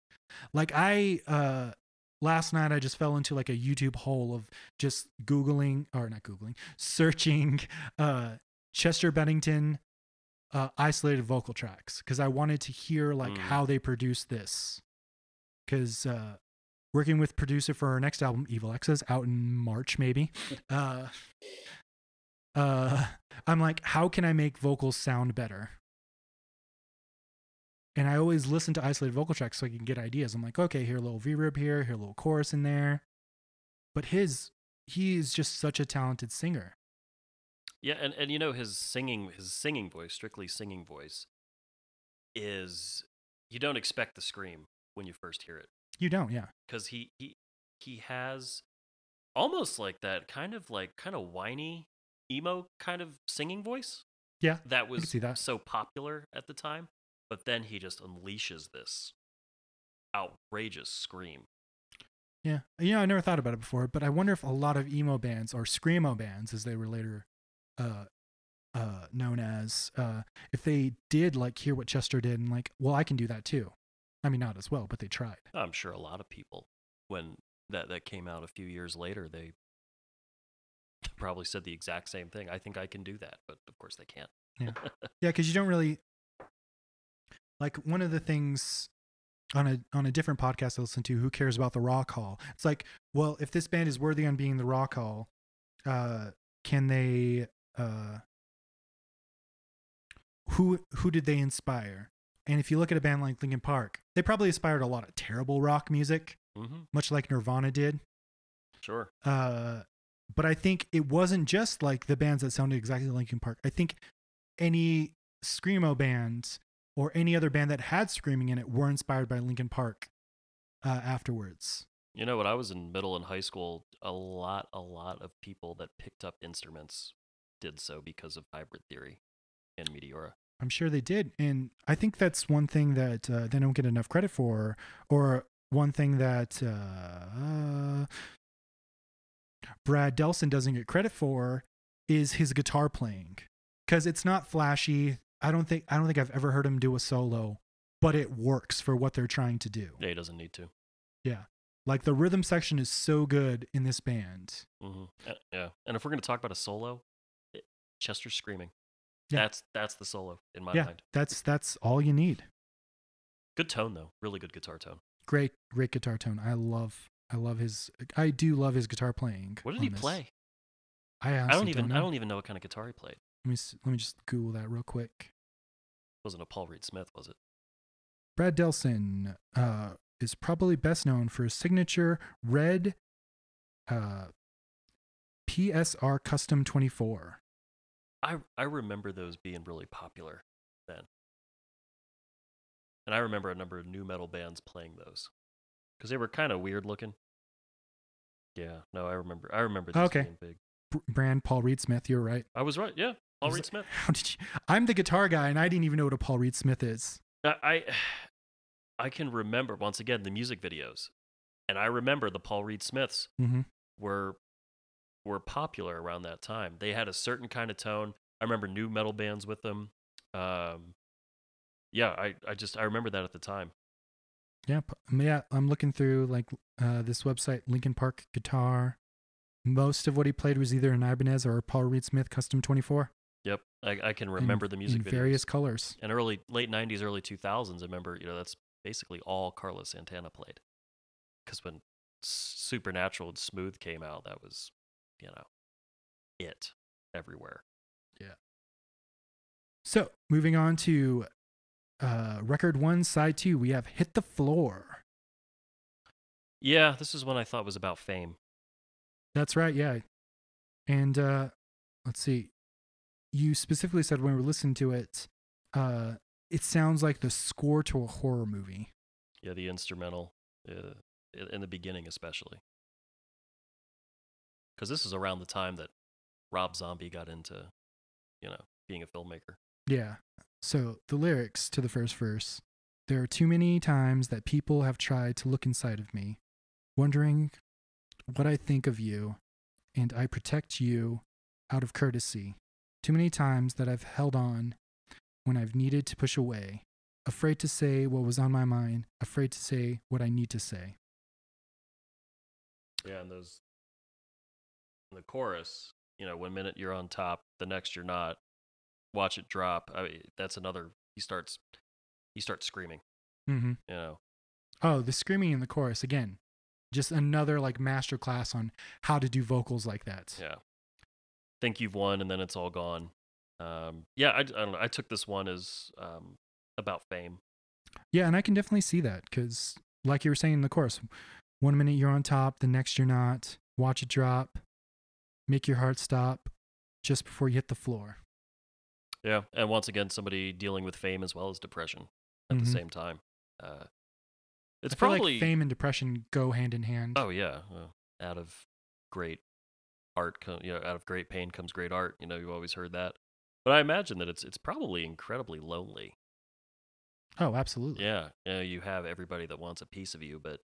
like i uh last night i just fell into like a youtube hole of just googling or not googling searching uh chester bennington uh isolated vocal tracks because i wanted to hear like Mm. how they produced this because uh working with producer for our next album evil x's out in march maybe uh uh i'm like how can i make vocals sound better And I always listen to isolated vocal tracks so I can get ideas. I'm like, okay, here a little reverb here, here a little chorus in there. But his, he is just such a talented singer. Yeah, and, and you know his singing his singing voice, strictly singing voice, is you don't expect the scream when you first hear it You don't, yeah. because he he he has almost like that kind of like kind of whiny emo kind of singing voice Yeah. that was that. so popular at the time. But then he just unleashes this outrageous scream. Yeah. You know, I never thought about it before, but I wonder if a lot of emo bands or screamo bands, as they were later uh, uh, known as, uh, if they did like hear what Chester did and like, well, I can do that too. I mean, not as well, but they tried. I'm sure a lot of people when that that came out a few years later, they probably said the exact same thing. I think I can do that, but of course they can't. Yeah, yeah, because you don't really like one of the things on a on a different podcast I listen to. Who cares about the rock hall? It's like, well, if this band is worthy on being the rock hall, uh, can they? Uh, who who did they inspire? And if you look at a band like Linkin Park, they probably inspired a lot of terrible rock music, hmm much like Nirvana did. Sure. Uh, but I think it wasn't just like the bands that sounded exactly like Linkin Park. I think any screamo band or any other band that had screaming in it were inspired by Linkin Park uh, afterwards. You know, when I was in middle and high school, a lot, a lot of people that picked up instruments did so because of hybrid theory and Meteora. I'm sure they did, and I think that's one thing that uh, they don't get enough credit for, or one thing that uh, Brad Delson doesn't get credit for is his guitar playing, because it's not flashy. I don't think I don't think I've ever heard him do a solo, but it works for what they're trying to do. Yeah, he doesn't need to. Yeah, like the rhythm section is so good in this band. hmm Yeah, and if we're gonna talk about a solo, Chester screaming. Yeah. That's that's the solo in my yeah, mind. that's that's all you need. Good tone though, really good guitar tone. Great, great guitar tone. I love, I love his. I do love his guitar playing. What did he this. play? I, I don't even know. I don't even know what kind of guitar he played. Let me s- let me just Google that real quick. wasn't a Paul Reed Smith, was it? Brad Delson uh, is probably best known for his signature red uh, PSR Custom 24. I I remember those being really popular then. And I remember a number of nu metal bands playing those. Cuz they were kind of weird looking. Yeah, no, I remember I remember these Okay. being big. Brand Paul Reed Smith. You're right. I was right. Yeah, Paul Reed it- Smith. How did you? I'm the guitar guy, and I didn't even know what a Paul Reed Smith is. I, I I can remember once again the music videos. And I remember the Paul Reed Smiths Mm-hmm. were were popular around that time. They had a certain kind of tone. I remember nu metal bands with them. Um, yeah, I, I just I remember that at the time. Yeah, yeah. I'm looking through like uh, this website, Linkin Park Guitar. Most of what he played was either an Ibanez or a Paul Reed Smith Custom 24. Yep, I, I can in- remember the music in videos. various colors. and early late '90s, early 2000s. I remember you know that's basically all Carlos Santana played. Because when Supernatural and Smooth came out, that was you know it everywhere. Yeah. So moving on to uh, record one, side two, we have "Hit the Floor." Yeah, this is one I thought was about fame. That's right, yeah. And uh, let's see, you specifically said when we were listening to it, uh, it sounds like the score to a horror movie. Yeah, the instrumental uh, in the beginning, especially. Because this is around the time that Rob Zombie got into, you know, being a filmmaker. Yeah. So the lyrics to the first verse There are too many times that people have tried to look inside of me, wondering what I think of you, and I protect you out of courtesy. Too many times that I've held on when I've needed to push away, afraid to say what was on my mind, afraid to say what I need to say. Yeah, and those the chorus, you know, one minute you're on top, the next you're not. Watch it drop. I mean, that's another. He starts, he starts screaming. Mm-hmm. You know, Oh, the screaming in the chorus again. Just another like master class on how to do vocals like that. yeah. Think you've won, and then it's all gone. Um, yeah, I, I don't know. I took this one as um, about fame. Yeah, and I can definitely see that because, like you were saying in the chorus, one minute you're on top, the next you're not. Watch it drop, make your heart stop just before you hit the floor. Yeah, and once again, somebody dealing with fame as well as depression at Mhm. the same time. Uh, it's I probably like fame and depression go hand in hand. Oh yeah, uh, out of great art, co- you know, out of great pain comes great art. You know, you've always heard that. But I imagine that it's it's probably incredibly lonely. Oh, absolutely. Yeah, you, know, you have everybody that wants a piece of you, but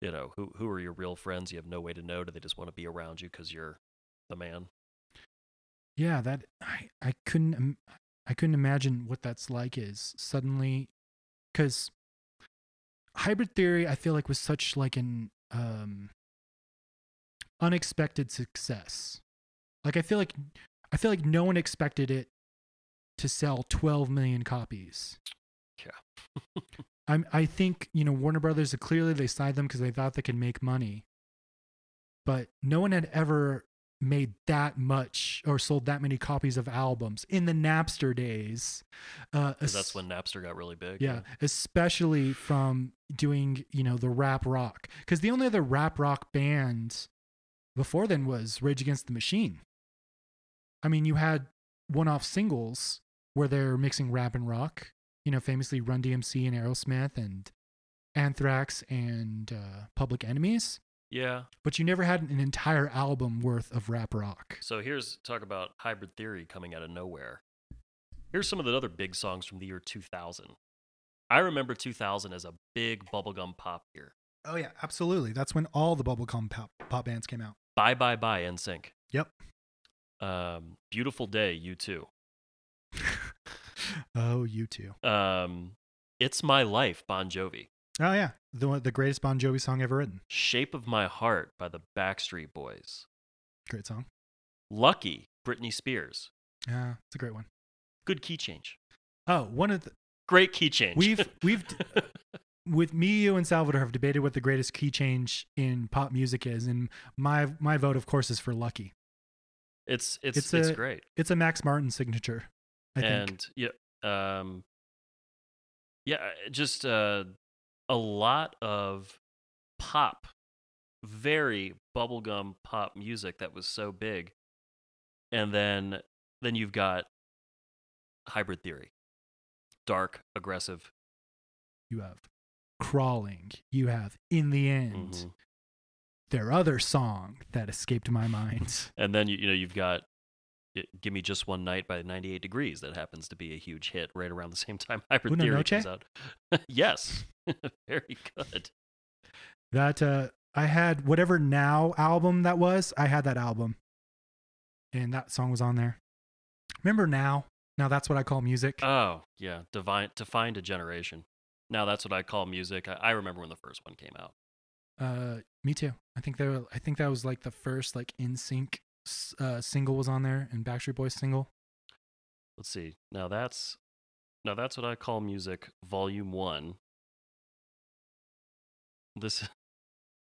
you know, who who are your real friends? You have no way to know. Do they just want to be around you because you're the man? Yeah, that I I couldn't I couldn't imagine what that's like is suddenly cuz hybrid theory I feel like was such like an um unexpected success. Like I feel like I feel like no one expected it to sell 12 million copies. Yeah. I'm I think, you know, Warner Brothers clearly they signed them cuz they thought they could make money. But no one had ever made that much or sold that many copies of albums in the Napster days. Uh, that's when Napster got really big. yeah, especially from doing you know the rap rock because the only other rap rock band before then was Rage Against the Machine. I mean, you had one-off singles where they're mixing rap and rock. You know, famously Run DMC and Aerosmith and Anthrax and uh, Public Enemies. Yeah. But you never had an entire album worth of rap rock. So here's talk about hybrid theory coming out of nowhere. Here's some of the other big songs from the year 2000. I remember 2000 as a big bubblegum pop year. Oh yeah, absolutely. That's when all the bubblegum pop, pop bands came out. Bye bye bye NSYNC. Yep. Um, Beautiful Day U2. oh, you too. Um, It's My Life Bon Jovi. Oh yeah, the the greatest Bon Jovi song ever written. Shape of My Heart by the Backstreet Boys. Great song. Lucky Britney Spears. Yeah, it's a great one. Good key change. Oh, one of the Great key change. We've- we've with me, you, and Salvador have debated what the greatest key change in pop music is, and my my vote, of course, is for Lucky. it's it's It's it's, a- great. It's a Max Martin signature, I think. and yeah, um, yeah, just uh, a lot of pop, very bubblegum pop music that was so big, and then then you've got hybrid theory, dark, aggressive. You have crawling. You have in the end. mhm. Their other song that escaped my mind. And then you you know you've got "Give Me Just One Night" by 98 Degrees that happens to be a huge hit right around the same time Hybrid Una Theory Noche? comes out. yes, very good. That uh I had whatever now album that was, I had that album. And that song was on there. Remember now? Now that's what I call music. Oh yeah, divine to find a generation. Now that's what I call music. I, I remember when the first one came out. Uh me too. I think there I think that was like the first like NSYNC uh single was on there and Backstreet Boys single. Let's see. Now that's now that's what I call music. Volume one. This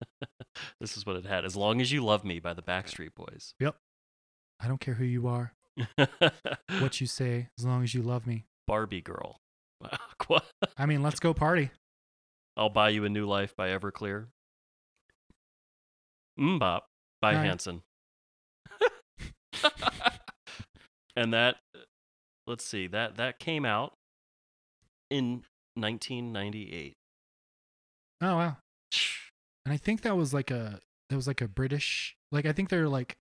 this is what it had. As long as you love me by the Backstreet Boys. Yep. I don't care who you are, what you say, as long as you love me. Barbie Girl. What? I mean, let's go party. I'll buy you a new life by Everclear. MMMBop by Alright. Hanson. and that let's see, that that came out in 1998. Oh wow. And I think that was like a that was like a British like I think they're like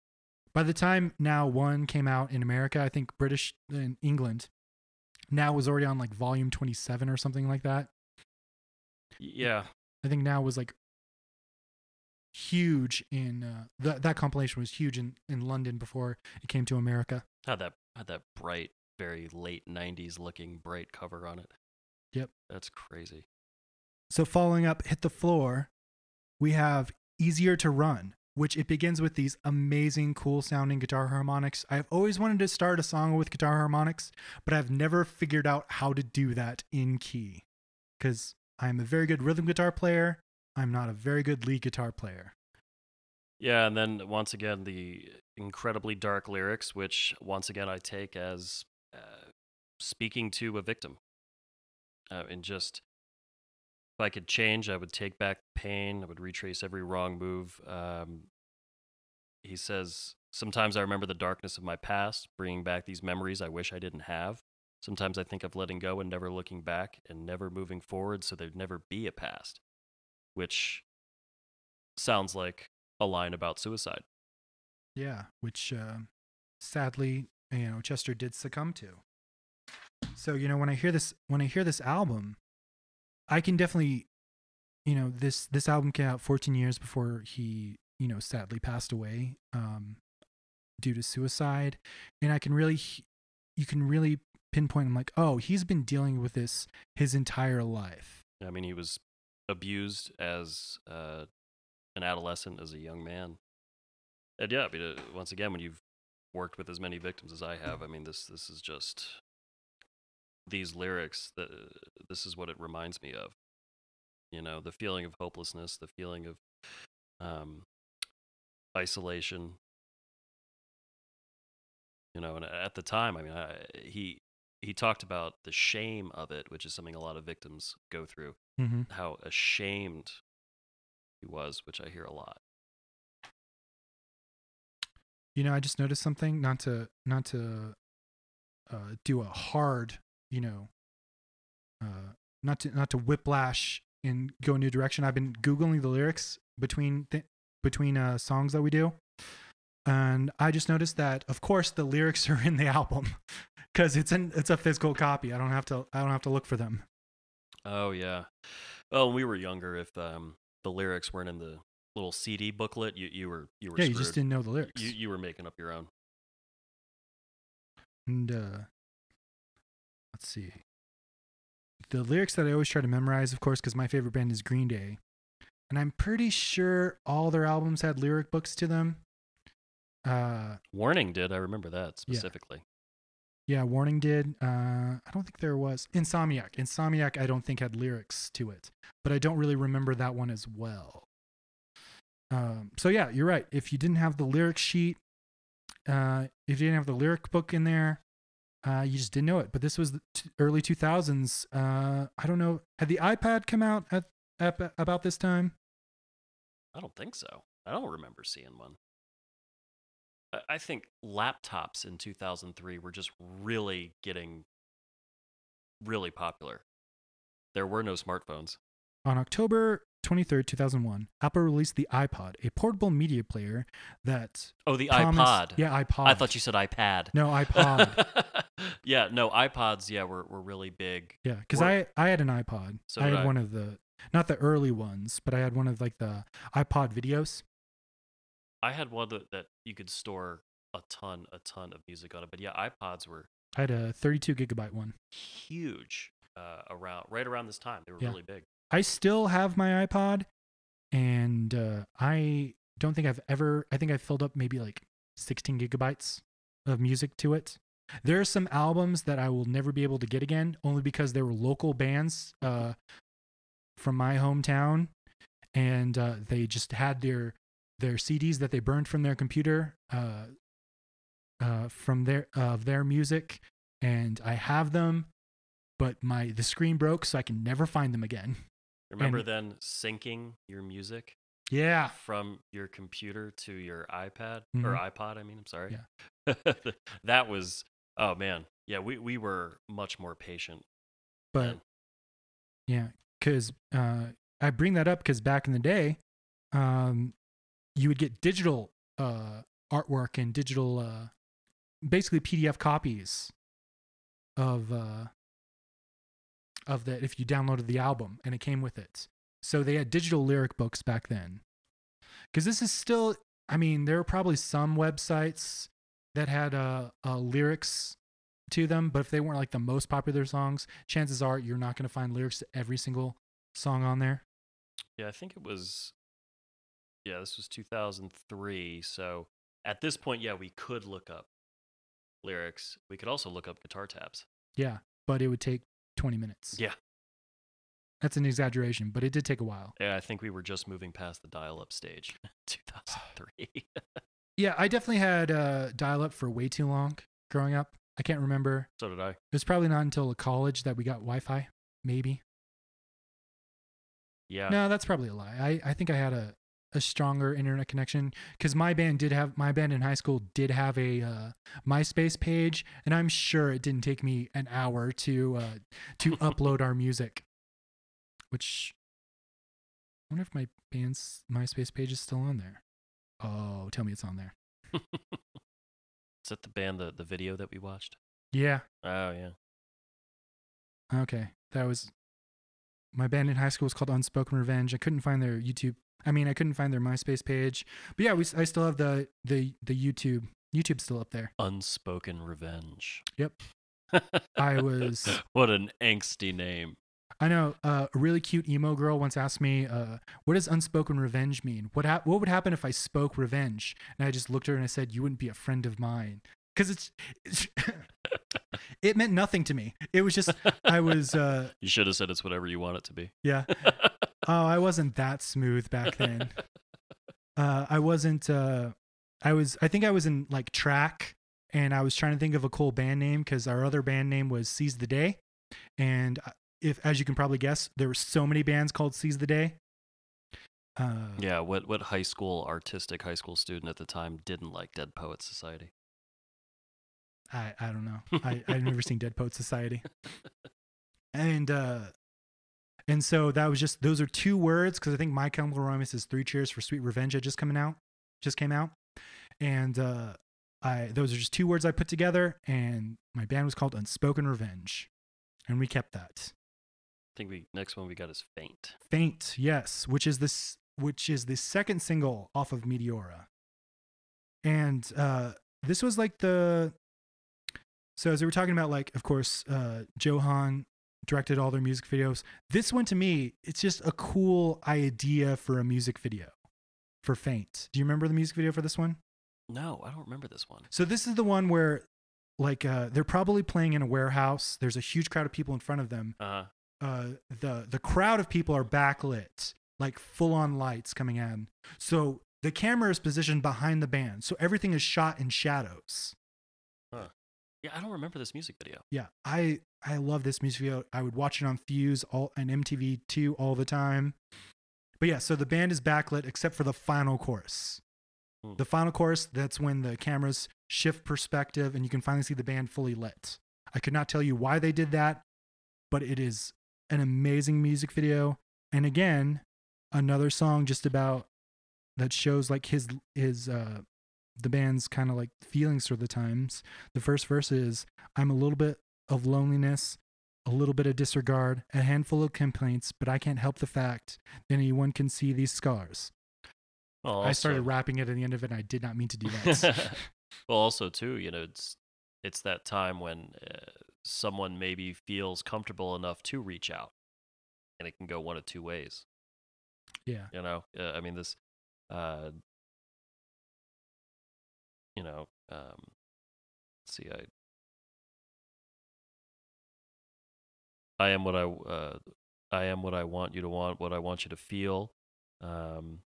by the time now one came out in America, I think British in England now was already on like volume 27 or something like that. Yeah. I think now was like huge in uh, that that compilation was huge in in London before it came to America. Had that had that bright, very late 90s looking bright cover on it. Yep. That's crazy. So following up Hit the Floor, we have Easier to Run, which it begins with these amazing cool sounding guitar harmonics. I've always wanted to start a song with guitar harmonics, but I've never figured out how to do that in key cuz I'm a very good rhythm guitar player. I'm not a very good lead guitar player. Yeah, and then once again the incredibly dark lyrics, which once again I take as uh, speaking to a victim. Uh, and just if I could change, I would take back the pain. I would retrace every wrong move. Um, he says, Sometimes I remember the darkness of my past, bringing back these memories I wish I didn't have. Sometimes I think of letting go and never looking back and never moving forward so there'd never be a past, which sounds like a line about suicide. Yeah, which uh, sadly, you know, Chester did succumb to. So you know, when I hear this, when I hear this album, I can definitely, you know, this this album came out 14 years before he, you know, sadly passed away um, due to suicide, and I can really, you can really pinpoint. I'm like, oh, he's been dealing with this his entire life. I mean, he was abused as uh, an adolescent, as a young man. And yeah, I mean, uh, once again, when you've worked with as many victims as I have, I mean, this this is just these lyrics. That this is what it reminds me of. You know, the feeling of hopelessness, the feeling of um, isolation. You know, and at the time, I mean, I, he he talked about the shame of it, which is something a lot of victims go through Mm-hmm. how ashamed he was, which I hear a lot. You know, I just noticed something. Not to not to uh, do a hard, you know, uh, not to not to whiplash and go a new direction. I've been googling the lyrics between th- between uh, songs that we do, and I just noticed that, of course, the lyrics are in the album because it's in it's a physical copy. I don't have to I don't have to look for them. Oh yeah. Well, when we were younger, if um, the lyrics weren't in the little CD booklet, you, you were you were Yeah, you just didn't know the lyrics. You you were making up your own. And uh, let's see. The lyrics that I always try to memorize, of course, because my favorite band is Green Day. And I'm pretty sure all their albums had lyric books to them. Uh, Warning did I remember that Yeah. specifically? yeah, Warning did. Uh, I don't think there was. Insomniac. Insomniac, I don't think had lyrics to it, but I don't really remember that one as well. Um, so yeah, you're right. If you didn't have the lyric sheet, uh, if you didn't have the lyric book in there, uh, you just didn't know it. But this was the t- early 2000s. Uh, I don't know. Had the iPad come out at, at about this time? I don't think so. I don't remember seeing one. I- think laptops in 2003 were just really getting really popular. There were no smartphones. On October 23rd, 2001, Apple released the iPod, a portable media player that Oh, the Thomas- iPod. Yeah, iPod. I thought you said iPad. No, iPod. yeah, no, iPods, yeah, were, were really big. Yeah, because I I had an iPod. So I had I. one of the not the early ones, but I had one of like the iPod videos. I had one that, that you could store a ton, a ton of music on it. But yeah, iPods were I had a 32 gigabyte one. huge uh, around right around this time. They were Yeah. really big. I still have my iPod, and uh, I don't think I've ever. I think I filled up maybe like 16 gigabytes of music to it. There are some albums that I will never be able to get again, only because they were local bands uh, from my hometown, and uh, they just had their their CDs that they burned from their computer uh, uh, from their of their music, and I have them, but my the screen broke, so I can never find them again. Remember And- then syncing your music Yeah, from your computer to your iPad Mhm. or iPod? I mean, I'm sorry. Yeah. that was oh man, yeah. We we were much more patient. but then. yeah, because uh, I bring that up because back in the day, um, you would get digital uh, artwork and digital, uh, basically PDF copies of uh, of that if you downloaded the album and it came with it. So they had digital lyric books back then. Because this is still, I mean, there are probably some websites that had uh, uh, lyrics to them, but if they weren't like the most popular songs, chances are you're not going to find lyrics to every single song on there. Yeah, I think it was. Yeah, this was 2003. So at this point, yeah, we could look up lyrics. We could also look up guitar tabs. Yeah, but it would take 20 minutes. Yeah. That's an exaggeration, but it did take a while. Yeah, I think we were just moving past the dial-up stage. 2003. Yeah, I definitely had uh, dial up for way too long growing up. I can't remember. so did I. It was probably not until college that we got Wi Fi. maybe. Yeah. No, that's probably a lie. I, I think I had a, a stronger internet connection because my band did have my band in high school did have a uh, MySpace page, and I'm sure it didn't take me an hour to uh, to upload our music. Which I wonder if my band's MySpace page is still on there. Oh, tell me it's on there. Is that the band the the video that we watched? Yeah. Oh yeah. Okay. That was my band in high school was called Unspoken Revenge. I couldn't find their YouTube. I mean, I couldn't find their MySpace page. But yeah, we I still have the the the YouTube. YouTube's still up there. Unspoken Revenge. Yep. I was what an angsty name. I know uh, a really cute emo girl once asked me, uh, "What does unspoken revenge mean? What hap- what would happen if I spoke revenge?" And I just looked at her and I said, "You wouldn't be a friend of mine." Because it's, it's it meant nothing to me. It was just I was uh, You should have said it's whatever you want it to be. yeah. Oh, I wasn't that smooth back then. uh, I wasn't. Uh, I was. I think I was in like track, and I was trying to think of a cool band name because our other band name was Seize the Day, and if, as you can probably guess, there were so many bands called Seize the Day. Uh, yeah, what what high school artistic high school student at the time didn't like Dead Poets Society? I I don't know. I I've never seen Dead Poet Society, and uh, and so that was just those are two words because I think My Chemical Romance is Three Cheers for Sweet Revenge had just coming out, just came out, and uh, I those are just two words I put together, and my band was called Unspoken Revenge, and we kept that. I think we next one we got is Faint. Faint, yes, which is this which is the second single off of Meteora. And uh this was like the so as we were talking about like of course uh Joe Hahn directed all their music videos. This one to me, it's just a cool idea for a music video for Faint. Do you remember the music video for this one? No, I don't remember this one. So this is the one where like uh they're probably playing in a warehouse. There's a huge crowd of people in front of them Uh uh, the the crowd of people are backlit, like full on lights coming in. So the camera is positioned behind the band, so everything is shot in shadows. yeah, I don't remember this music video. Yeah, I I love this music video. I would watch it on Fuse all and MTV two all the time. But yeah, so the band is backlit except for the final chorus. Hmm. The final chorus, that's when the cameras shift perspective and you can finally see the band fully lit. I could not tell you why they did that, but it is an amazing music video. And again, another song just about that shows like his his uh the band's kind of like feelings through the times. The first verse is I'm a little bit of loneliness, a little bit of disregard, a handful of complaints, but I can't help the fact that anyone can see these scars. Well, I started also- rapping it at the end of it and I did not mean to do that. well, also too, you know, it's it's that time when uh, someone maybe feels comfortable enough to reach out, and it can go one of two ways. yeah. You know, uh, I mean this, uh, you know, um, see, I, I am what I, uh, I am what I want you to want, what I want you to feel. Um,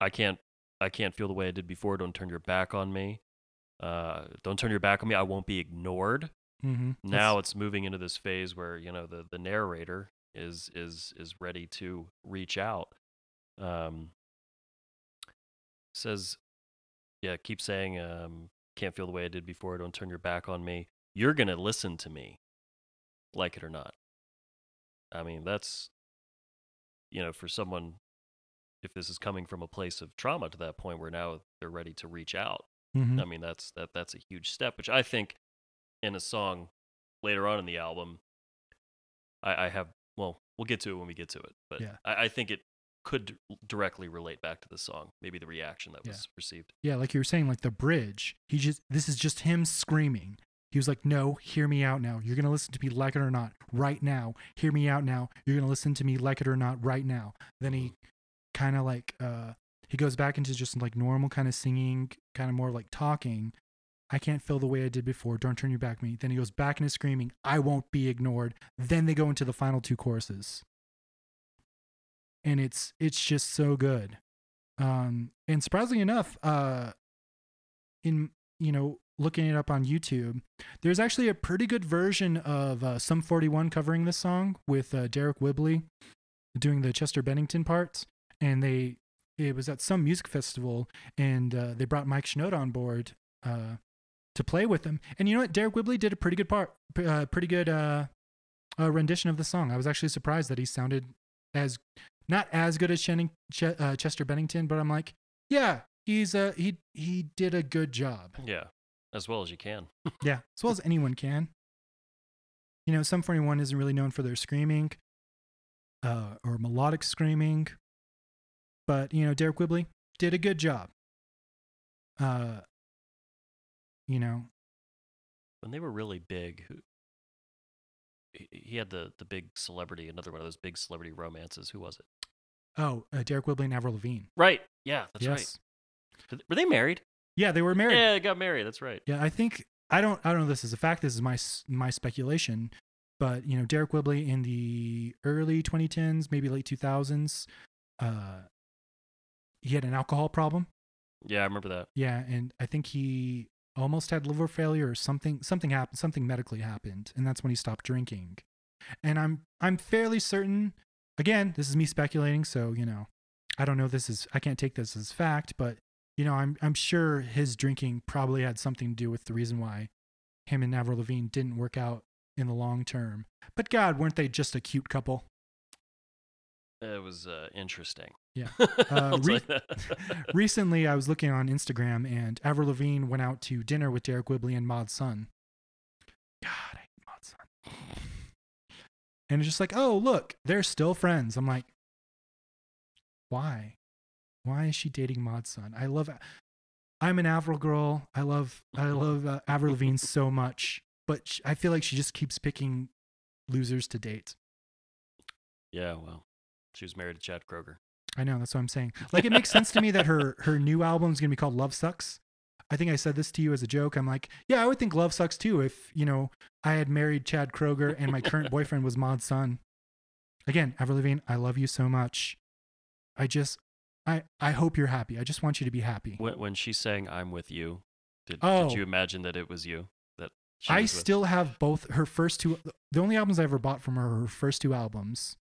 I can't, I can't feel the way I did before. Don't turn your back on me. Uh, don't turn your back on me. I won't be ignored Mm-hmm. now it's moving into this phase where you know the the narrator is is is ready to reach out um says yeah keep saying um can't feel the way i did before don't turn your back on me you're gonna listen to me like it or not i mean that's you know for someone if this is coming from a place of trauma to that point where now they're ready to reach out Mhm. I mean, that's that that's a huge step, which I think in a song later on in the album, I, I have. Well, we'll get to it when we get to it, but Yeah. I, I think it could directly relate back to the song. Maybe the reaction that Yeah. was received. Yeah, like you were saying, like the bridge. He just this is just him screaming. He was like, "No, hear me out now. You're gonna listen to me like it or not, right now. Hear me out now. You're gonna listen to me like it or not, right now." Then he kind of like uh he goes back into just like normal kind of singing, kind of more like talking. I can't feel the way I did before. Don't turn your back me. Then he goes back into screaming. I won't be ignored. Then they go into the final two choruses, and it's it's just so good. Um, and surprisingly enough, uh, in you know looking it up on YouTube, there's actually a pretty good version of uh, Sum 41 covering this song with uh, Deryck Whibley doing the Chester Bennington parts, and they it was at some music festival, and uh, they brought Mike Shinoda on board uh, to play with them. And you know what? Deryck Whibley did a pretty good part, uh, pretty good uh, uh, rendition of the song. I was actually surprised that he sounded as not as good as Channing, Ch- uh, Chester Bennington, but I'm like, yeah, he's uh he he did a good job. Yeah, as well as you can. Yeah, as well as anyone can. You know, Sum 41 isn't really known for their screaming uh, or melodic screaming, but, you know, Deryck Whibley did a good job. Uh, you know, When they were really big, who he- had the the big celebrity, another one of those big celebrity romances. Who was it? oh, uh, Deryck Whibley and Avril Lavigne. Right. Yeah, that's right. yes. Did- Were they married? Yeah, they were married. Yeah, they got married. That's right. Yeah, I think I don't I don't know if this is a fact. This is my my speculation, but you know, Deryck Whibley in the early 2010s, maybe late 2000s, uh, he had an alcohol problem. Yeah, I remember that. Yeah, and I think he almost had liver failure or something. Something happened. Something medically happened, and that's when he stopped drinking. And I'm I'm fairly certain. Again, this is me speculating, so you know, I don't know. This is I can't take this as fact, but you know, I'm I'm sure his drinking probably had something to do with the reason why him and Avril Lavigne didn't work out in the long term. But God, weren't they just a cute couple? It was uh, interesting. Yeah. Uh, re- Recently, I was looking on Instagram, and Avril Lavigne went out to dinner with Deryck Whibley and Mod Sun. God, I hate Mod Sun. And it's just like, oh, look, they're still friends. I'm like, why? Why is she dating Mod Sun? I love. I'm an Avril girl. I love. I love uh, Avril Lavigne so much, but sh- I feel like she just keeps picking losers to date. yeah, well, she was married to Chad Kroeger. I know that's what I'm saying. Like it makes sense to me that her her new album is gonna be called Love Sucks. I think I said this to you as a joke. I'm like, yeah, I would think Love Sucks too if you know I had married Chad Kroeger and my current boyfriend was Mod Sun. Again, Avril Lavigne, I love you so much. I just, I I hope you're happy. I just want you to be happy. When, when she sang "I'm with you," did, Oh. did you imagine that it was you? That she I still have both her first two. The only albums I ever bought from her her first two albums.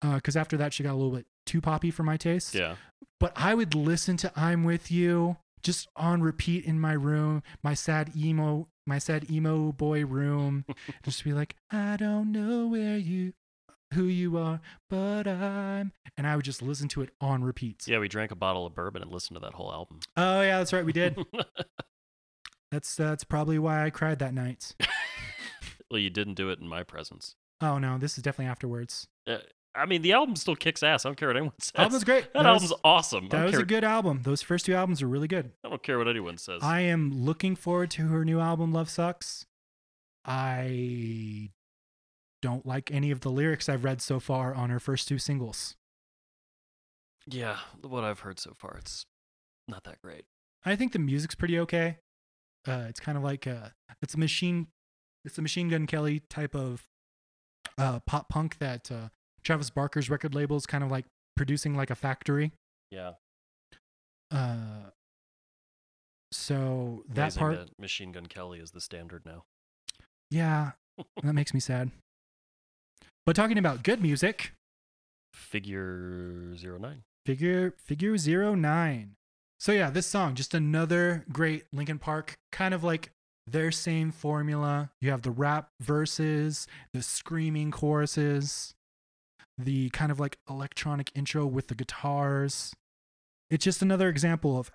Because after that, she got a little bit too poppy for my taste. Yeah, but I would listen to I'm with you just on repeat in my room, my sad emo, my sad emo boy room. just be like, I don't know where you who you are, but I'm and I would just listen to it on repeat. yeah. We drank a bottle of bourbon and listened to that whole album. Oh yeah, that's right, we did. that's that's probably why I cried that night. well, you didn't do it in my presence. Oh no, this is definitely afterwards. Uh, I mean, the album still kicks ass. I don't care what anyone says. Album's great. that, album's awesome. That was care, a good album. Those first two albums are really good. I don't care what anyone says. I am looking forward to her new album, Love Sucks. I don't like any of the lyrics I've read so far on her first two singles. yeah, what I've heard so far, it's not that great. I think the music's pretty okay. Uh, it's kind of like uh, it's a machine, it's a Machine Gun Kelly type of uh, pop punk that uh, Travis Barker's record label is kind of like producing like a factory. Yeah, Uh, so that Amazing part, that Machine Gun Kelly is the standard now. yeah, that makes me sad. But talking about good music, Figure zero nine. Figure Figure Zero Nine. So yeah, this song just another great Linkin Park kind of like their same formula. You have the rap verses, the screaming choruses, the kind of like electronic intro with the guitars. It's just another example of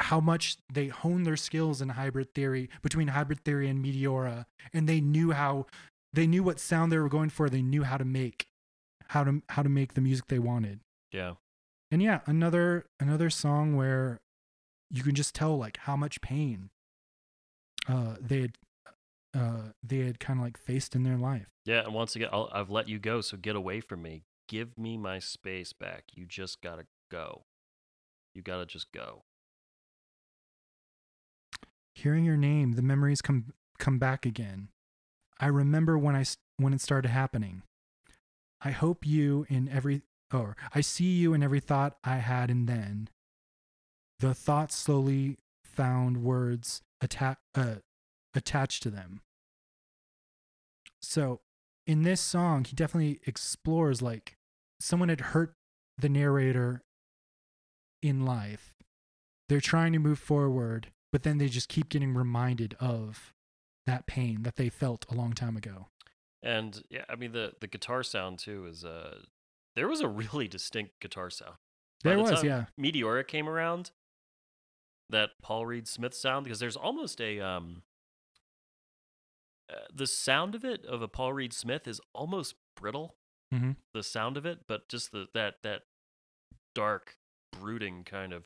how much they honed their skills in hybrid theory between hybrid theory and Meteora and they knew how they knew what sound they were going for, they knew how to make how to how to make the music they wanted Yeah, and yeah another another song where you can just tell like how much pain uh they had uh they had kind of like faced in their life yeah. And once again, I'll, I've let you go, so get away from me. Give me my space back. You just gotta go. You gotta just go. hearing your name the memories come come back again i remember when I when it started happening i hope you in every or i see you in every thought i had and then the thoughts slowly found words atta- uh, attached to them. So, in this song, he definitely explores like someone had hurt the narrator in life. They're trying to move forward, but then they just keep getting reminded of that pain that they felt a long time ago. And yeah, I mean the the guitar sound too is uh there was a really distinct guitar sound. By There the was, yeah. Meteora came around, that Paul Reed Smith sound because there's almost a um uh, the sound of it of a Paul Reed Smith is almost brittle. Mhm. The sound of it, but just the that that dark brooding kind of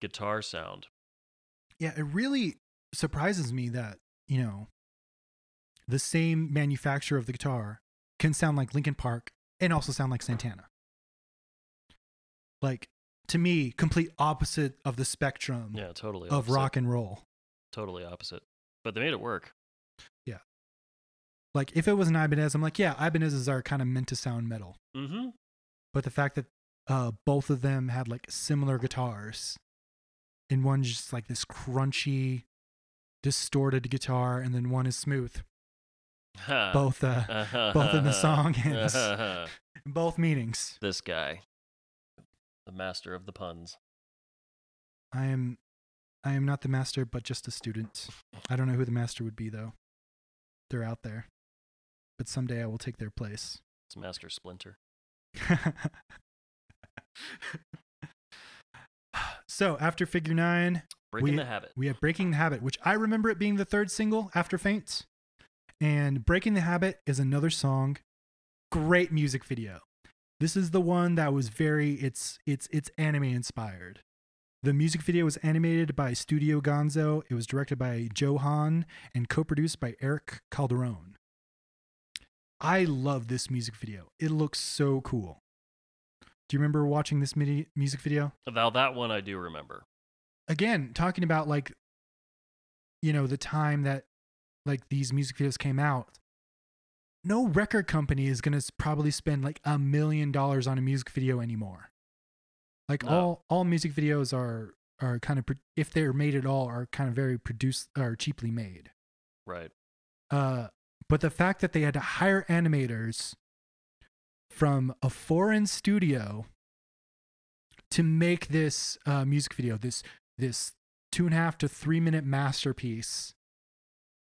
guitar sound. Yeah, it really surprises me that, you know, the same manufacturer of the guitar can sound like Linkin Park and also sound like Santana. Like, to me, complete opposite of the spectrum Yeah, totally. of opposite. rock and roll. Totally opposite. But they made it work. Like, if it was an Ibanez, I'm like, yeah, Ibanez's are kind of meant to sound metal. Mm-hmm. But the fact that uh, both of them had like similar guitars, and one's just like this crunchy, distorted guitar, and then one is smooth. Both, uh, both in the song and both meanings. this guy, the master of the puns. I am, I am not the master, but just a student. I don't know who the master would be though. They're out there, but someday I will take their place. It's Master Splinter. so after Figure Nine, Breaking We- the habit. we have Breaking the Habit, which I remember it being the third single after Faint. And Breaking the Habit is another song. Great music video. This is the one that was very it's it's it's anime inspired. The music video was animated by Studio Gonzo. It was directed by Joe Hahn and co-produced by Eric Calderon. I love this music video. It looks so cool. Do you remember watching this midi- music video? Now that one I do remember. again talking about like you know the time that like these music videos came out no record company is going to probably spend like a million dollars on a music video anymore like No. all all music videos are are kind of if they're made at all are kind of very produced or cheaply made Right. uh but the fact that they had to hire animators from a foreign studio to make this uh, music video, this this two and a half to three minute masterpiece,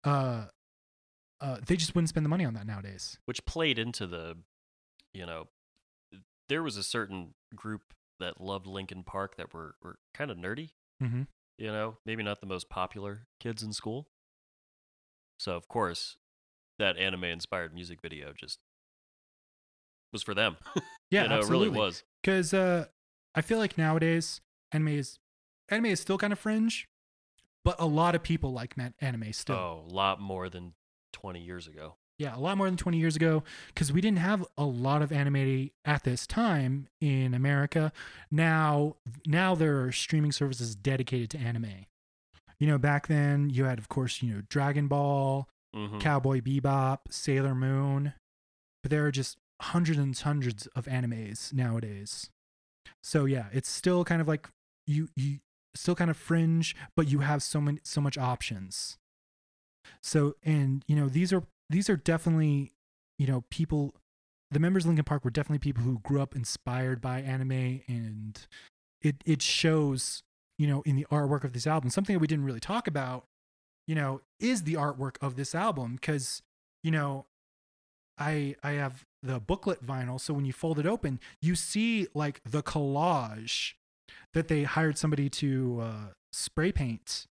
uh, uh, they just wouldn't spend the money on that nowadays. Which played into the, you know, there was a certain group that loved Linkin Park that were, were kind of nerdy, Mm-hmm. you know, maybe not the most popular kids in school. So, of course, that anime inspired music video just was for them. Yeah, you know, absolutely. it really was. Because uh, I feel like nowadays anime is anime is still kind of fringe, but a lot of people like anime still. Oh, a lot more than 20 years ago. Yeah, a lot more than 20 years ago because we didn't have a lot of anime at this time in America. Now, now there are streaming services dedicated to anime. You know, back then you had, of course, you know, Dragon Ball, hmm Cowboy Bebop, Sailor Moon, but there are just hundreds and hundreds of animes nowadays. So yeah, it's still kind of like you you still kind of fringe, but you have so many so much options. So and you know these are these are definitely you know people the members of Linkin Park were definitely people who grew up inspired by anime and it it shows you know in the artwork of this album something that we didn't really talk about you know is the artwork of this album because you know I I have the booklet vinyl so when you fold it open you see like the collage that they hired somebody to uh, spray paint.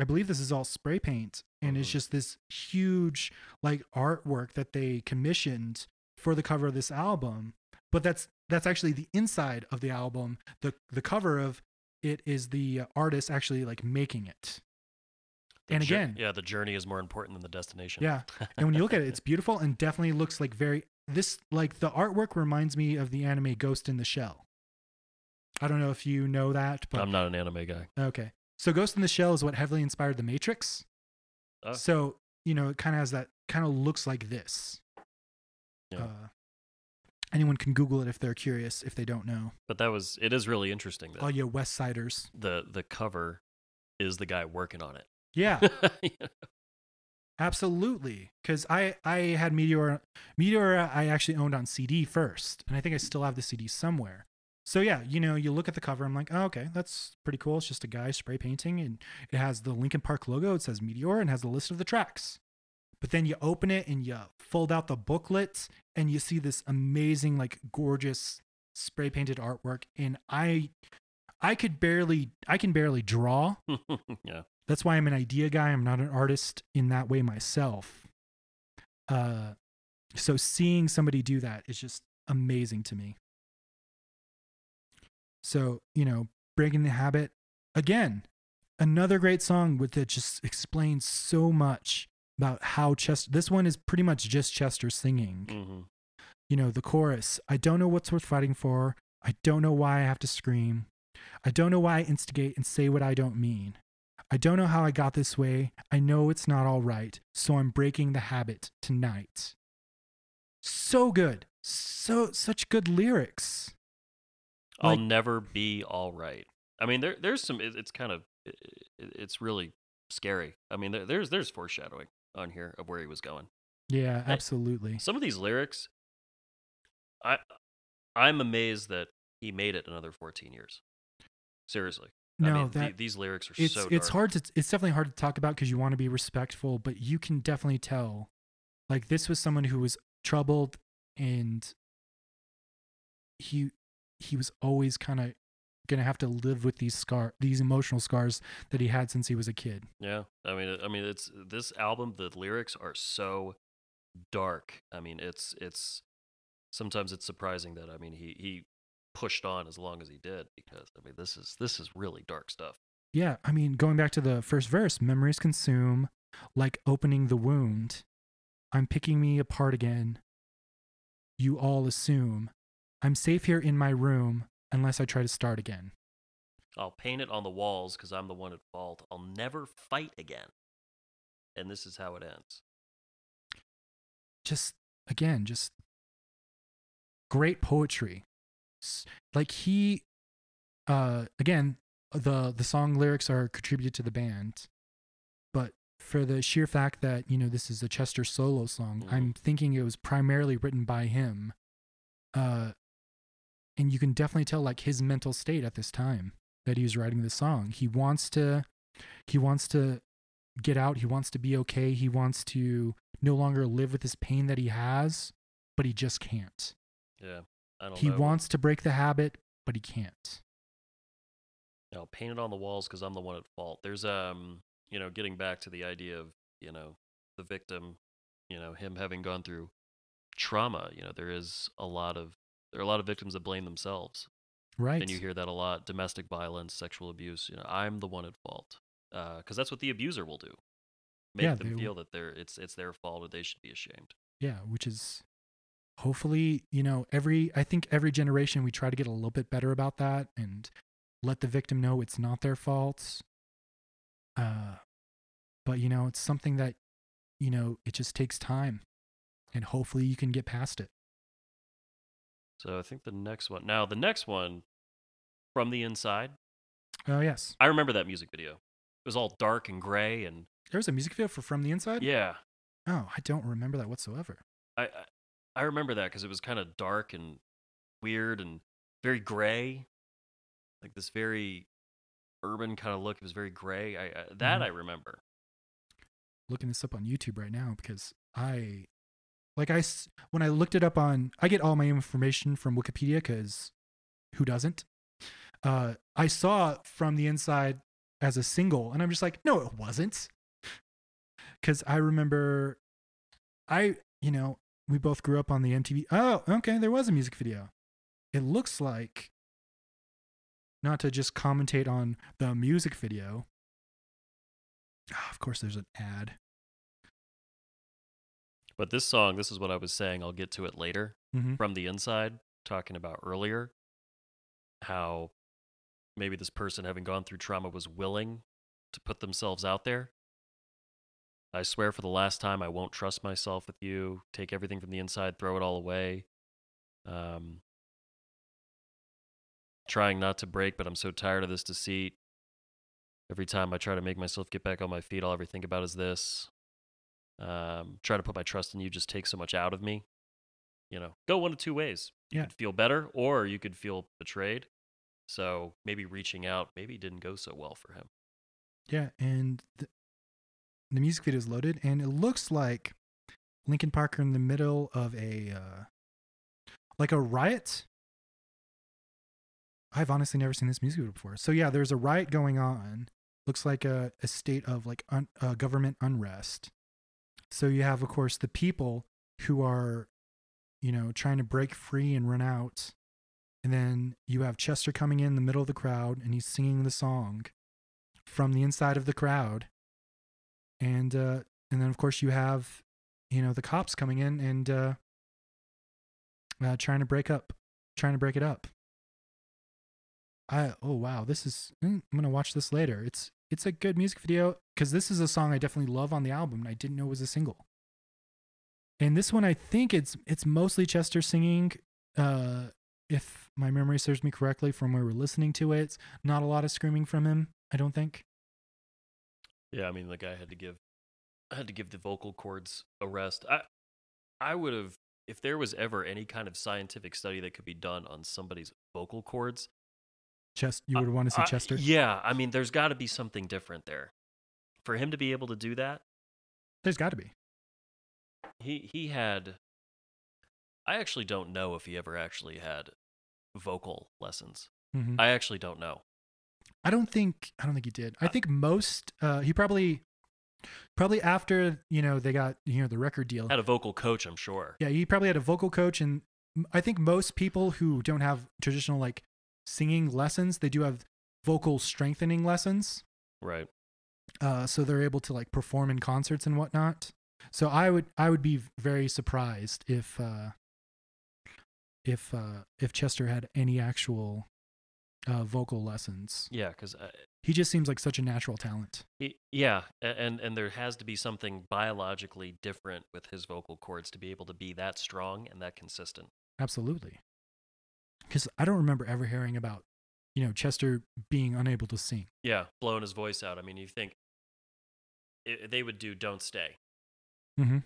I believe this is all spray paint and it's Mhm. just this huge like artwork that they commissioned for the cover of this album but that's that's actually the inside of the album. The the cover of it is the artist actually like making it The and again yeah, the journey is more important than the destination. yeah and when you look at it it's beautiful and definitely looks like very this like the artwork reminds me of the anime ghost in the shell i don't know if you know that but I'm not an anime guy. okay so ghost in the shell is what heavily inspired the matrix Oh. so you know it kind of has that kind of looks like this Yeah. uh, anyone can google it if they're curious if they don't know But that was it is really interesting that all you west siders the the cover is the guy working on it. Yeah, Yeah. absolutely. Because I I had Meteor Meteor I actually owned on CD first, and I think I still have the CD somewhere. So yeah, you know, you look at the cover, I'm like, oh, okay, that's pretty cool. It's just a guy spray painting, and it has the Linkin Park logo. It says Meteor and has a list of the tracks. But then you open it and you fold out the booklet, and you see this amazing, like, gorgeous spray painted artwork. And I, I could barely, I can barely draw. yeah. That's why I'm an idea guy. I'm not an artist in that way myself. Uh, so seeing somebody do that is just amazing to me. So, you know, breaking the habit again, another great song with that just explains so much about how Chester this one is pretty much just Chester singing. hmm You know, the chorus, I don't know what's worth fighting for. I don't know why I have to scream. I don't know why I instigate and say what I don't mean. I don't know how I got this way. I know it's not all right, so I'm breaking the habit tonight. So good. So such good lyrics. I'll Like- never be all right. I mean, there there's some. It, it's kind of it, it- it's really scary. I mean, there, there's there's foreshadowing on here of where he was going. Yeah, absolutely. Some of these lyrics, I I'm amazed that he made it another 14 years. Seriously. I No, mean, the- that these lyrics are it's so. it's hard to it's definitely hard to talk about because you want to be respectful, but you can definitely tell like this was someone who was troubled and he he was always kind of gonna have to live with these scar these emotional scars that he had since he was a kid. Yeah, I mean, I mean, it's this album. The lyrics are so dark. I mean, it's it's sometimes it's surprising that I mean he he pushed on as long as he did because I mean this is this is really dark stuff. Yeah, I mean, going back to the first verse, memories consume, like opening the wound. I'm picking me apart again. You all assume I'm safe here in my room unless I try to start again. I'll paint it on the walls because I'm the one at fault. I'll never fight again. And this is how it ends. Just again, just great poetry. Like he, uh, again, the the song lyrics are contributed to the band, but for the sheer fact that you know this is a Chester solo song, Mhm. I'm thinking it was primarily written by him. Uh, and you can definitely tell like his mental state at this time that he was writing this song. He wants to, he wants to get out. He wants to be okay. He wants to no longer live with this pain that he has, but he just can't. Yeah, He know. wants to break the habit, but he can't. I'll paint it on the walls because I'm the one at fault. There's um, you know, getting back to the idea of you know the victim, you know, him having gone through trauma. You know, there is a lot of there are a lot of victims that blame themselves, Right. and you hear that a lot: domestic violence, sexual abuse. You know, I'm the one at fault because that's what the abuser will do. Make Yeah, them they feel that they're it's it's their fault or they should be ashamed. yeah, which is hopefully, you know, every I think every generation we try to get a little bit better about that and let the victim know it's not their fault. Uh but you know, it's something that you know, it just takes time and hopefully you can get past it. So I think the next one. Now the next one, from the inside. Oh, yes. I remember that music video. It was all dark and gray and There was a music video for From the Inside? yeah. Oh, I don't remember that whatsoever. I I, remember that because it was kind of dark and weird and very gray, like this very urban kind of look. It was very gray. I, I that Mhm. I remember. looking this up on YouTube right now because I, like I when I looked it up on, I get all my information from Wikipedia because who doesn't? Uh, I saw from the inside as a single, and I'm just like, no, it wasn't, because I remember, I, you know, we both grew up on the MTV. Oh, okay, there was a music video. It looks like, not to just commentate on the music video, Ah, of course, there's an ad. But this song, this is what I was saying. I'll get to it later. Mhm. From the inside, talking about earlier, how maybe this person having gone through trauma was willing to put themselves out there. I swear for the last time, I won't trust myself with you. Take everything from the inside, throw it all away. Um, trying not to break, but I'm so tired of this deceit. Every time I try to make myself get back on my feet, all I ever think about is this. Um, trying to put my trust in you just takes so much out of me. You know, go one of two ways. You Yeah. could feel better, or you could feel betrayed. So maybe reaching out maybe didn't go so well for him. Yeah, and the, the music video is loaded, and it looks like Linkin Park are in the middle of a uh, like a riot. I've honestly never seen this music video before. So yeah, there's a riot going on. Looks like a, a state of like un, uh, government unrest. So you have, of course, the people who are, you know, trying to break free and run out, and then you have Chester coming in the middle of the crowd, and he's singing the song from the inside of the crowd and uh and then of course you have you know the cops coming in and uh, uh trying to break up trying to break it up. I oh wow this is mm, i'm gonna watch this later. It's it's a good music video because this is a song i definitely love on the album i didn't know it was a single. And this one i think it's it's mostly chester singing uh if my memory serves me correctly from where we're listening to it. It's not a lot of screaming from him i don't think Yeah, I mean the guy had to give I had to give the vocal cords a rest. I I would have if there was ever any kind of scientific study that could be done on somebody's vocal cords. chest you would want to see I- chester Yeah, I mean there's got to be something different there. For him to be able to do that, there's got to be he he had I actually don't know if he ever actually had vocal lessons. Mhm. I actually don't know. I don't think I don't think he did. I Uh, think most uh he probably probably after, you know, they got you know the record deal. Had a vocal coach, I'm sure. Yeah, he probably had a vocal coach and I think most people who don't have traditional like singing lessons, they do have vocal strengthening lessons. Right. Uh so they're able to like perform in concerts and whatnot. So I would I would be very surprised if uh if uh if Chester had any actual uh vocal lessons. Yeah, cuz He just seems like such a natural talent. Y- Yeah, and and there has to be something biologically different with his vocal cords to be able to be that strong and that consistent. Absolutely. Because I don't remember ever hearing about, you know, Chester being unable to sing. Yeah, blowing his voice out. I mean, you think i they would do "Don't Stay" Mm-hmm.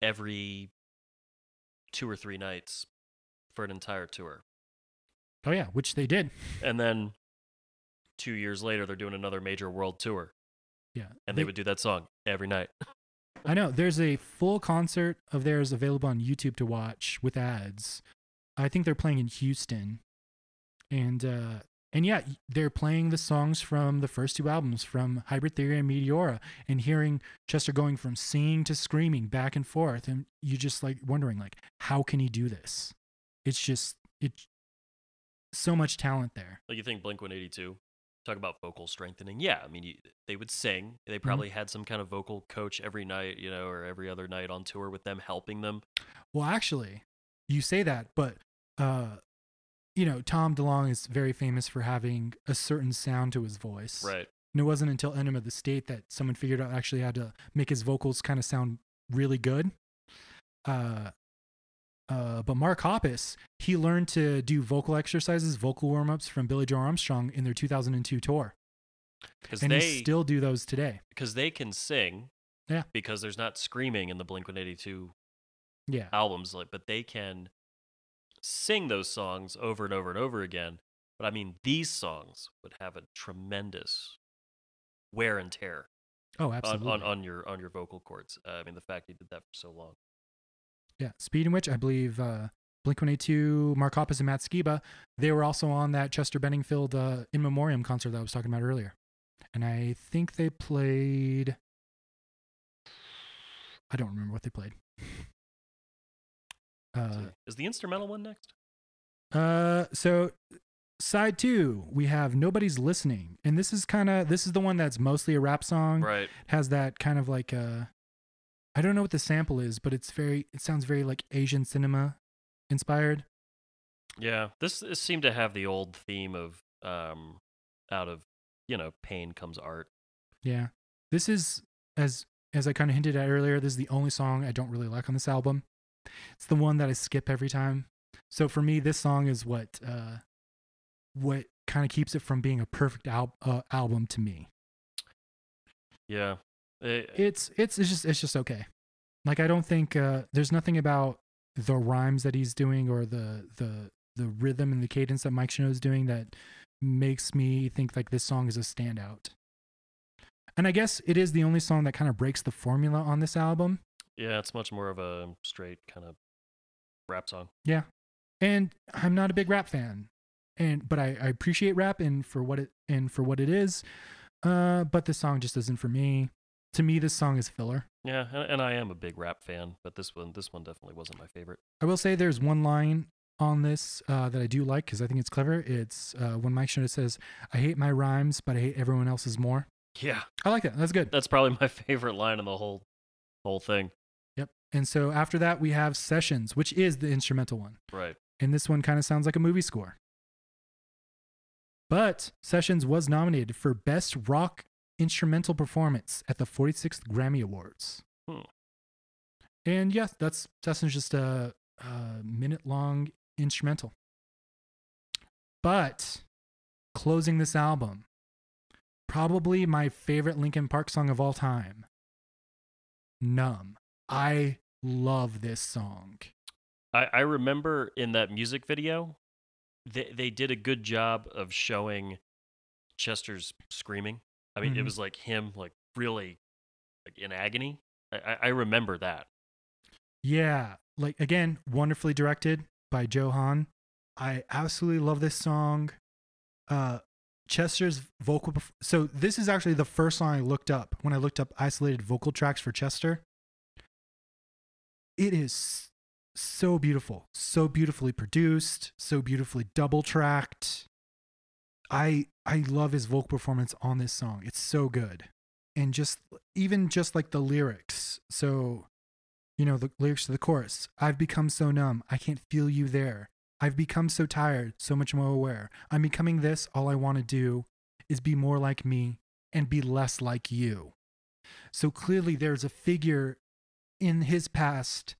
every two or three nights for an entire tour, Oh yeah, which they did. and then two years later they're doing another major world tour, Yeah. and they would do that song every night. I know. There's a full concert of theirs available on YouTube to watch with ads. I think they're playing in Houston, and uh, and yeah, they're playing the songs from the first two albums, from Hybrid Theory and Meteora, and hearing Chester going from singing to screaming back and forth, and you just like wondering like, how can he do this? It's just it, so much talent there. Like you think Blink 182 talk about vocal strengthening? Yeah, I mean you, they would sing. They probably had some kind of vocal coach every night, you know, or every other night on tour with them helping them. Well, actually, you say that, but uh, you know, Tom DeLonge is very famous for having a certain sound to his voice. Right. And it wasn't until Enema of the State that someone figured out actually how to make his vocals kind of sound really good. Uh, uh, but Mark Hoppus, he learned to do vocal exercises, vocal warm ups from Billie Joe Armstrong in their 2002 tour. And they he still do those today. because they can sing. Yeah. Because there's not screaming in the Blink 182 Yeah. albums, like, but they can sing those songs over and over and over again. But I mean, these songs would have a tremendous wear and tear Oh, on, absolutely. on, on your on your vocal cords. Uh, I mean, the fact he did that for so long. Yeah, Speed in which I believe uh, Blink 182, Mark Hoppus, and Matt Skiba, they were also on that Chester Benningfield uh, in memoriam concert that I was talking about earlier. And I think they played. I don't remember what they played. Uh, is the instrumental one next? uh, so side two, we have Nobody's Listening. And this is kind of, this is the one that's mostly a rap song. Right. Has that kind of like, uh, I don't know what the sample is, but it's very, it sounds very like Asian cinema inspired. Yeah. This, this seemed to have the old theme of um, out of you know pain comes art. Yeah. This is as as I kind of hinted at earlier, this is the only song I don't really like on this album. It's the one that I skip every time. So for me, this song is what uh what kind of keeps it from being a perfect al- uh, album to me. Yeah. Eh, It's it's it's just it's just okay. Like I don't think uh, there's nothing about the rhymes that he's doing or the the the rhythm and the cadence that Mike Shinoda is doing that makes me think like this song is a standout. And I guess it is the only song that kind of breaks the formula on this album. yeah, it's much more of a straight kind of rap song. Yeah. And I'm not a big rap fan. And but I, I appreciate rap and for what it and for what it is. Uh but this song just isn't for me. To me this song is filler. Yeah, and, and I am a big rap fan, but this one this one definitely wasn't my favorite. I will say there's one line on this uh, that I do like because I think it's clever. It's uh, when Mike Shinoda says, "I hate my rhymes, but I hate everyone else's more." Yeah, I like that. That's good. that's probably my favorite line in the whole whole thing. Yep. And so after that, we have Sessions, which is the instrumental one, Right. and this one kind of sounds like a movie score. But Sessions was nominated for Best Rock Instrumental Performance at the 46th Grammy Awards. Hmm. And yes, that's Sessions just a, a minute long instrumental. But closing this album, probably my favorite Linkin Park song of all time, Numb. I love this song. I, I remember in that music video, they they did a good job of showing Chester's screaming. I mean, it Mhm. was like him, like really, like in agony. I, I, I remember that. Yeah, like again, wonderfully directed by Joe Hahn. I absolutely love this song. Uh Chester's vocal perf- so this is actually the first song I looked up when I looked up isolated vocal tracks for Chester. It is so beautiful, so beautifully produced, so beautifully double tracked. I I love his vocal performance on this song. It's so good. And just even just like the lyrics. So you know, the lyrics to the chorus I've become so numb, I can't feel you there. I've become so tired, so much more aware. I'm becoming this, all I want to do is be more like me and be less like you. So clearly, there's a figure in his past.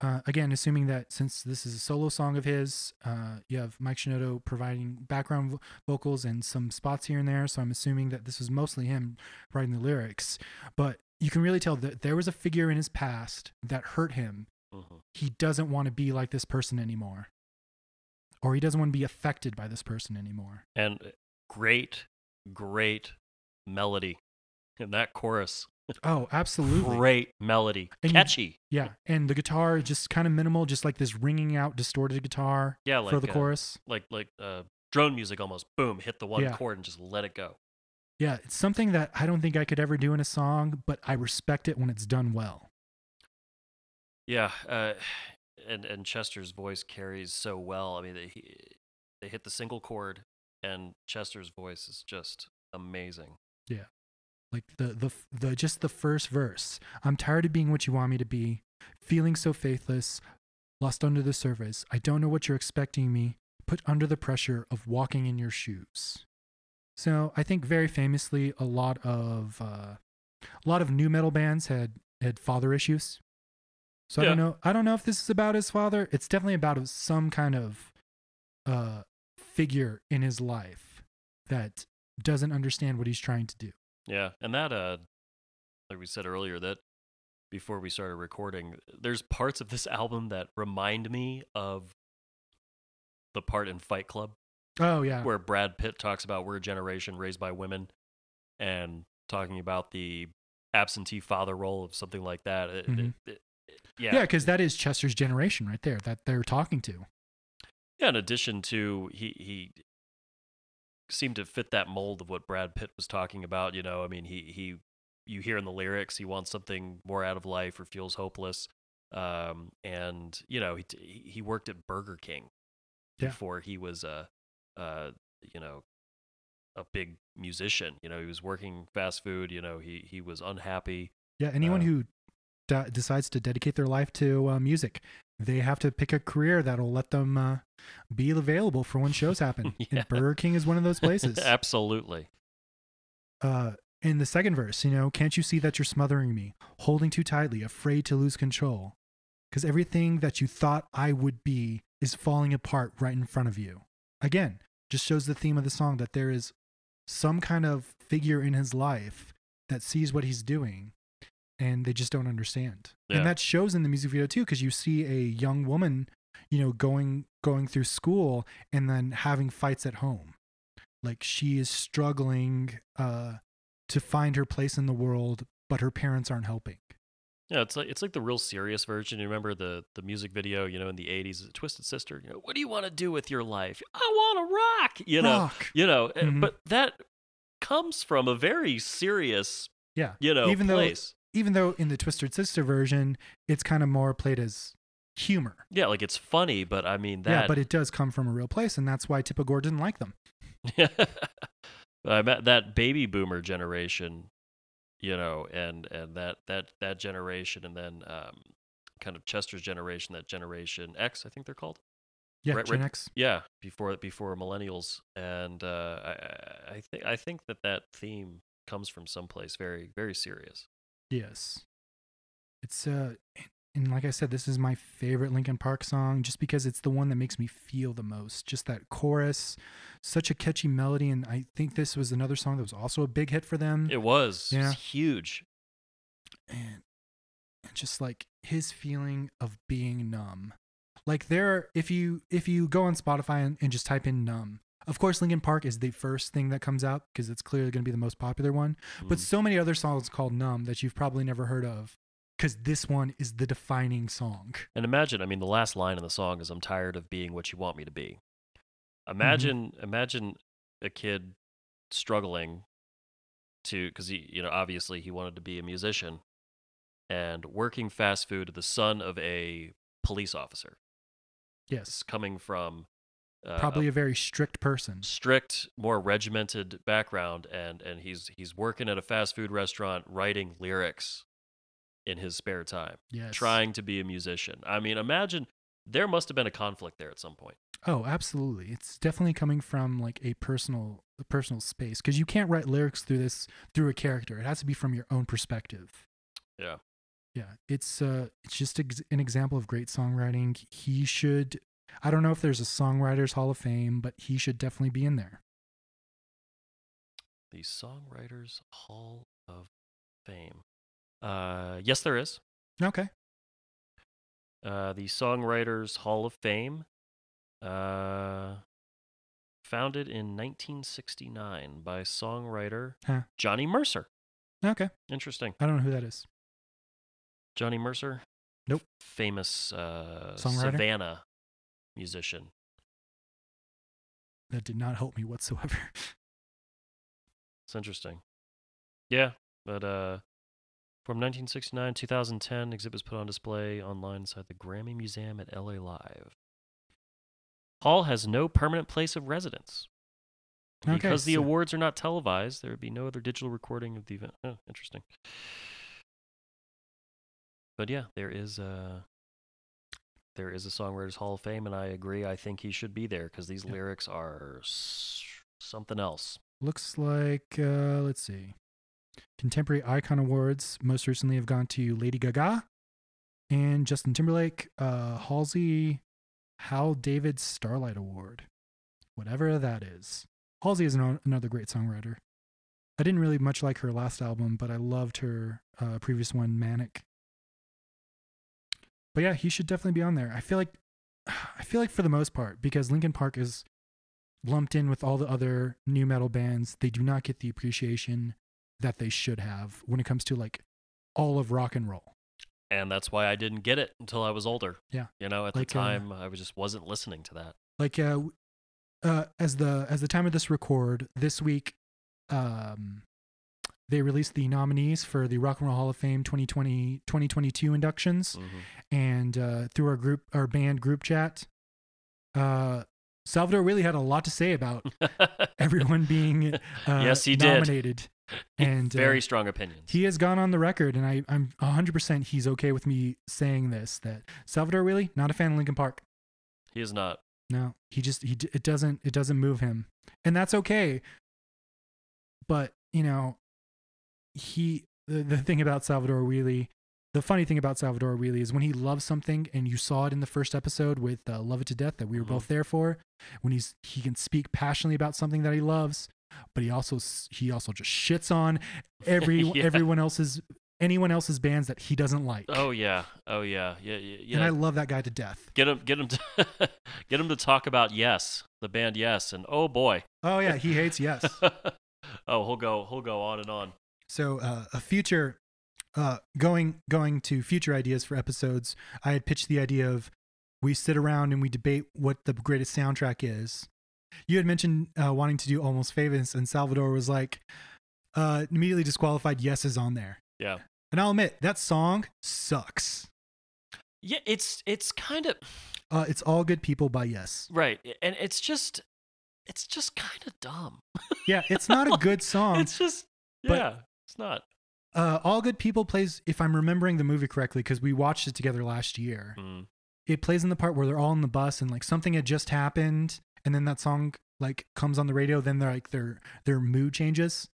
Uh, again, assuming that since this is a solo song of his, uh, you have Mike Shinoda providing background vo- vocals and some spots here and there. So I'm assuming that this was mostly him writing the lyrics. But you can really tell that there was a figure in his past that hurt him. Mhm. He doesn't want to be like this person anymore, or he doesn't want to be affected by this person anymore. And uh, great, great melody in that chorus. Oh, absolutely. Great melody, And you- catchy. Yeah, and the guitar is just kind of minimal, just like this ringing out, distorted guitar Yeah, like for the uh, chorus. like like uh, drone music almost. Boom, hit the one Yeah. chord and just let it go. Yeah, it's something that I don't think I could ever do in a song, but I respect it when it's done well. Yeah, uh, and and Chester's voice carries so well. I mean, they they hit the single chord, and Chester's voice is just amazing. Like the the the just the first verse. I'm tired of being what you want me to be, feeling so faithless, lost under the surface. I don't know what you're expecting me, put under the pressure of walking in your shoes. So I think very famously, a lot of uh, a lot of nu metal bands had had father issues. So I don't know. I don't know if this is about his father. It's definitely about some kind of uh, figure in his life that doesn't understand what he's trying to do. Yeah, and that uh, like we said earlier, that before we started recording, there's parts of this album that remind me of the part in Fight Club Oh yeah. where Brad Pitt talks about we're a generation raised by women, and talking about the absentee father role of something like that. It- it- Mhm. it- it- Yeah, because that is Chester's generation right there that they're talking to. Yeah, in addition to he he seemed to fit that mold of what Brad Pitt was talking about. You know, I mean, he he you hear in the lyrics he wants something more out of life or feels hopeless. Um, and you know, he he worked at Burger King Yeah. before he was a uh you know a big musician. You know, he was working fast food. You know, he he was unhappy. Yeah, anyone Uh, who de- decides to dedicate their life to uh, music, they have to pick a career that'll let them uh, be available for when shows happen. Yeah. And Burger King is one of those places. Absolutely. uh, in the second verse, you know, can't you see that you're smothering me, holding too tightly, afraid to lose control? Because everything that you thought I would be is falling apart right in front of you. Again, just shows the theme of the song that there is some kind of figure in his life that sees what he's doing and they just don't understand. Yeah. And that shows in the music video too because you see a young woman, you know, going going through school and then having fights at home. Like she is struggling uh to find her place in the world but her parents aren't helping. Yeah, it's like it's like the real serious version. You remember the the music video, you know, in the '80s, Twisted Sister. You know, what do you want to do with your life? I want to rock. You know, Rock. you know. uh, Mhm. But that comes from a very serious, Yeah. you know, Even though- place. Even though in the Twisted Sister version, it's kind of more played as humor. yeah, like it's funny, but I mean that. Yeah, but it does come from a real place, and that's why Tipper Gore didn't like them. I met that baby boomer generation, you know, and and that that that generation, and then um, kind of Chester's generation, that generation X, I think they're called. Yeah, Right, Gen right. X. Yeah, before before millennials, and uh, I I- I think I think that that theme comes from someplace very very serious. Yes. It's uh and like I said, this is my favorite Linkin Park song just because it's the one that makes me feel the most. Just that chorus, such a catchy melody, and I think this was another song that was also a big hit for them. It was, it was Yeah. huge. and, and just like his feeling of being numb. Like there, if you if you go on Spotify and, and just type in numb, of course Linkin Park is the first thing that comes out because it's clearly going to be the most popular one. But Mm. so many other songs called numb that you've probably never heard of because this one is the defining song. And imagine, I mean, the last line in the song is "I'm tired of being what you want me to be." Mm-hmm. Imagine, imagine a kid struggling to, because he, you know, obviously he wanted to be a musician, and working fast food, the son of a police officer, Yes, coming from uh, probably a very strict person. strict, more regimented background, and and he's he's working at a fast food restaurant, writing lyrics in his spare time, Yes, trying to be a musician. I mean, imagine there must have been a conflict there at some point. Oh, absolutely. It's definitely coming from like a personal a personal space because you can't write lyrics through this through a character. It has to be from your own perspective. Yeah. Yeah, it's uh it's just ex- an example of great songwriting. He should I don't know if there's a songwriters hall of fame, but he should definitely be in there. The Songwriters Hall of Fame. Uh, yes, there is. Okay. Uh, the Songwriters Hall of Fame, uh, founded in 1969 by songwriter Huh. Johnny Mercer. Okay. Interesting. I don't know who that is. Johnny Mercer. Nope. Famous uh, Songwriter? Savannah musician. That did not help me whatsoever. It's interesting. Yeah, but uh, from 1969 2010, exhibits put on display online inside the Grammy Museum at LA Live. Hall has no permanent place of residence. Okay, Because the so- awards are not televised, there would be no other digital recording of the event. Oh, interesting. But yeah, there is a there is a Songwriters Hall of Fame, and I agree. I think he should be there because these Yeah. lyrics are s- something else. Looks like uh let's see. Contemporary Icon Awards most recently have gone to Lady Gaga and Justin Timberlake, uh Halsey Hal David Starlight Award. Whatever that is. Halsey is an, another great songwriter. I didn't really much like her last album, but I loved her uh, previous one, Manic. But yeah, he should definitely be on there. I feel like, I feel like for the most part, because Linkin Park is lumped in with all the other nu metal bands, they do not get the appreciation that they should have when it comes to like all of rock and roll. and that's why I didn't get it until I was older. Yeah. you know, at Like, the uh, time I was just wasn't listening to that. Like uh, uh, as the as the time of this record this week, um, they released the nominees for the Rock and Roll Hall of Fame 2020 2022 inductions. Mhm. and uh, through our group, our band group chat, uh, Salvador really had a lot to say about everyone being uh, Yes, he did. nominated, and very uh, strong opinions. he has gone on the record, and I, I'm 100 percent he's okay with me saying this that Salvador really not a fan of Linkin Park. he is not. No, he just he it doesn't it doesn't move him, and that's okay. But you know, he the, the thing about Salvador Wheely the funny thing about Salvador Wheely is when he loves something, and you saw it in the first episode with uh, "Love It to Death" that we were Mhm. both there for. When he's he can speak passionately about something that he loves, but he also he also just shits on every Yeah. everyone else's anyone else's bands that he doesn't like. Oh yeah, oh yeah, yeah, yeah. yeah. And I love that guy to death. get him, get him, to get him to talk about Yes, the band Yes, and oh boy, Oh yeah, he hates yes. oh he'll go, he'll go on and on. So uh, a future uh, going going to future ideas for episodes, I had pitched the idea of we sit around and we debate what the greatest soundtrack is. You had mentioned uh, wanting to do almost famous, and Salvador was like uh, immediately disqualified. Yes is on there, Yeah, and I'll admit that song sucks. yeah. It's it's kind of Uh, it's all good people by Yes. right, and it's just it's just kind of dumb. Yeah, it's not a good song. It's just yeah, it's not. uh, all good people plays, if I'm remembering the movie correctly, because we watched it together last year. Mm. it plays in the part where they're all on the bus and like something had just happened and then that song like comes on the radio then they're like their their mood changes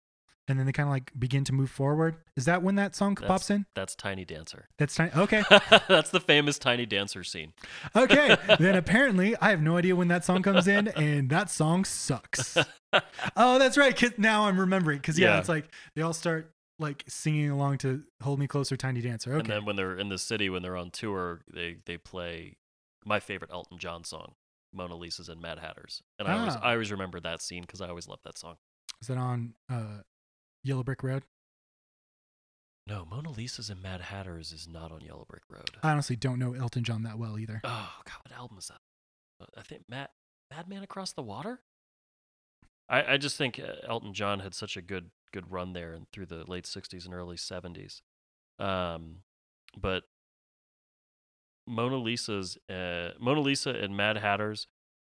and then they kind of like begin to move forward is that when that song That's- pops in That's Tiny Dancer. that's tiny. okay That's the famous Tiny Dancer scene. okay then apparently i have no idea when that song comes in and that song sucks oh that's right 'cause now i'm remembering because yeah, Yeah. it's like they all start like singing along to hold me closer tiny dancer okay And then when they're in the city, when they're on tour, they they play my favorite Elton John song, Mona Lisa's and Mad Hatters. And I always Ah. I always remember that scene because I always loved that song. is that on uh yellow brick road No, Mona Lisa's and Mad Hatters is not on Yellow Brick Road. i honestly don't know elton john that well either Oh God, what album is that? Uh, I think Mad Madman Across the Water. I I just think uh, Elton John had such a good good run there and through the late '60s and early '70s. Um, but Mona Lisa's uh, Mona Lisa and Mad Hatters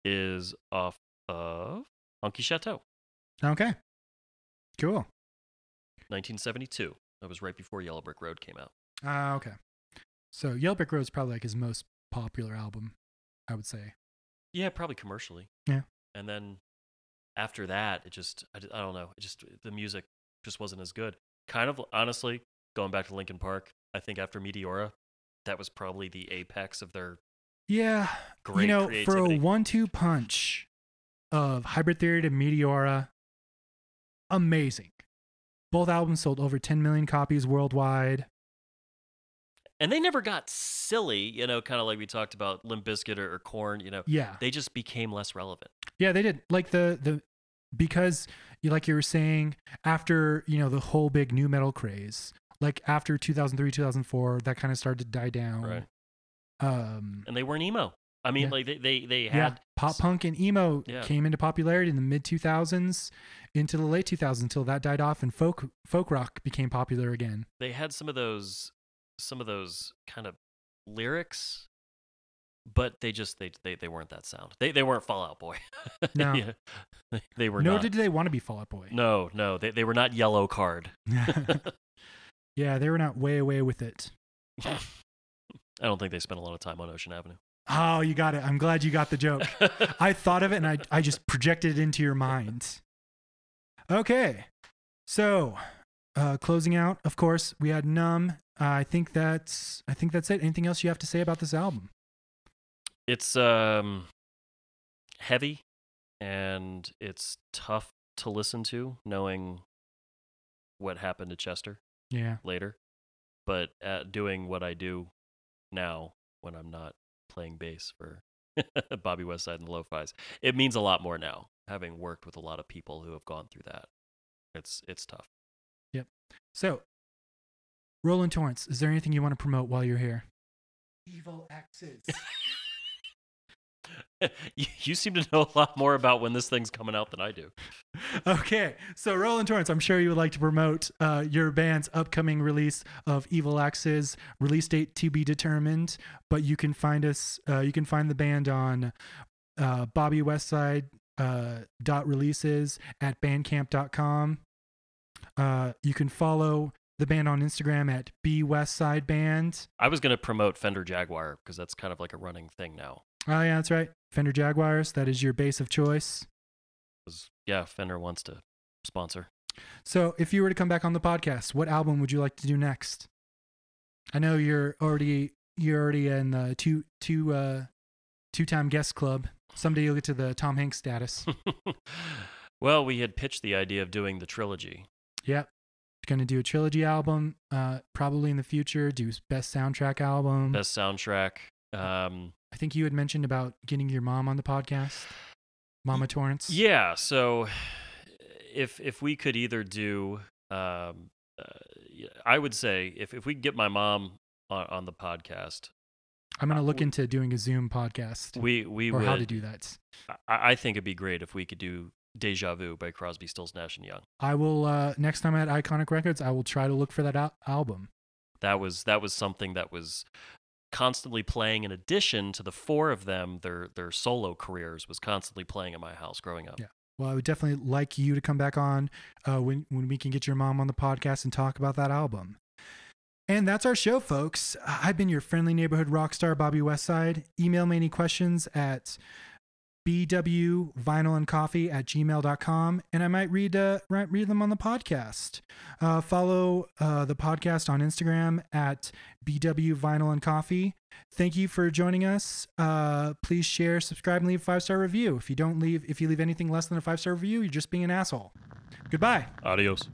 is off of Honky Chateau, okay cool 1972. That was right before Yellow Brick Road came out. Ah, okay. So Yellow Brick Road is probably like his most popular album, I would say. Yeah, probably commercially. Yeah. And then after that, it just—I don't know. It just the music just wasn't as good. Kind of honestly, going back to Linkin Park, I think after Meteora, that was probably the apex of their Yeah, great you know, for a one-two punch of Hybrid Theory to Meteora, amazing. Both albums sold over 10 million copies worldwide. and they never got silly, you know, kind of like we talked about Limp Bizkit or, or Korn. You know, Yeah, they just became less relevant. yeah, they did. Like the the because you like you were saying after you know the whole big nu metal craze, like after 2003 2004, that kind of started to die down. Right. Um, And they weren't emo. I mean, Yeah. like they they, they yeah, had pop punk and emo Yeah. came into popularity in the mid 2000s into the late 2000s until that died off and folk folk rock became popular again. they had some of those some of those kind of lyrics but they just they they, they weren't that sound they they weren't Fall Out Boy No. Yeah. They- they were Nor not did they want to be Fall Out Boy. no no they, they were not Yellowcard yeah, they were not way away with it. i don't think they spent a lot of time on ocean avenue Oh, you got it. I'm glad you got the joke. I thought of it and I, I just projected it into your mind. Okay. So, uh, closing out, of course, we had Numb. Uh, I think that's I think that's it. Anything else you have to say about this album? it's um heavy and it's tough to listen to knowing what happened to chester Yeah. later. But at doing what I do now when I'm not playing bass for Bobby Westside and the Lo-Fi's, it means a lot more now. Having worked with a lot of people who have gone through that, it's it's tough. Yep. So, Roland Torrance, is there anything you want to promote while you're here? Evil X's. you, seem to know a lot more about when this thing's coming out than I do. okay, so Roland Torrance, I'm sure you would like to promote uh, your band's upcoming release of Evil Axes. Release date to be determined, but you can find us. Uh, you can find the band on uh, Bobby Westside uh, dot releases at Bandcamp.com. Uh, you can follow the band on Instagram at B Westside Band. I was gonna promote Fender Jaguar because that's kind of like a running thing now. Oh yeah, that's right. Fender Jaguars. That is your bass of choice. yeah, Fender wants to sponsor. So, if you were to come back on the podcast, what album would you like to do next? I know you're already you're already in the two two uh two time guest club. Someday you'll get to the Tom Hanks status. well, we had pitched the idea of doing the trilogy. yep. Gonna do a trilogy album, uh, probably in the future. Do best soundtrack album. Best soundtrack. Um, I think you had mentioned about getting your mom on the podcast, Mama Torrance. yeah. So, if if we could either do, um, uh, I would say if if we could get my mom on, on the podcast, I'm gonna uh, look we- into doing a Zoom podcast we we or would. how to do that. I, I think it'd be great if we could do Deja Vu by Crosby, Stills, Nash and Young. I will uh, next time at Iconic Records. I will try to look for that al- album. That was that was something that was constantly playing in addition to the four of them their their solo careers was constantly playing in my house growing up Yeah. Well, I would definitely like you to come back on uh, when when we can get your mom on the podcast and talk about that album. And that's our show, folks. I've been your friendly neighborhood rock star, Bobby Westside. Email me any questions at bwvinylandcoffee at gmail.com, and I might read, uh, read them on the podcast. Uh, follow uh, the podcast on Instagram at bwvinylandcoffee. Thank you for joining us. Uh, please share, subscribe, and leave a five star review. If you don't leave, if you leave anything less than a five star review, you're just being an asshole. Goodbye. adios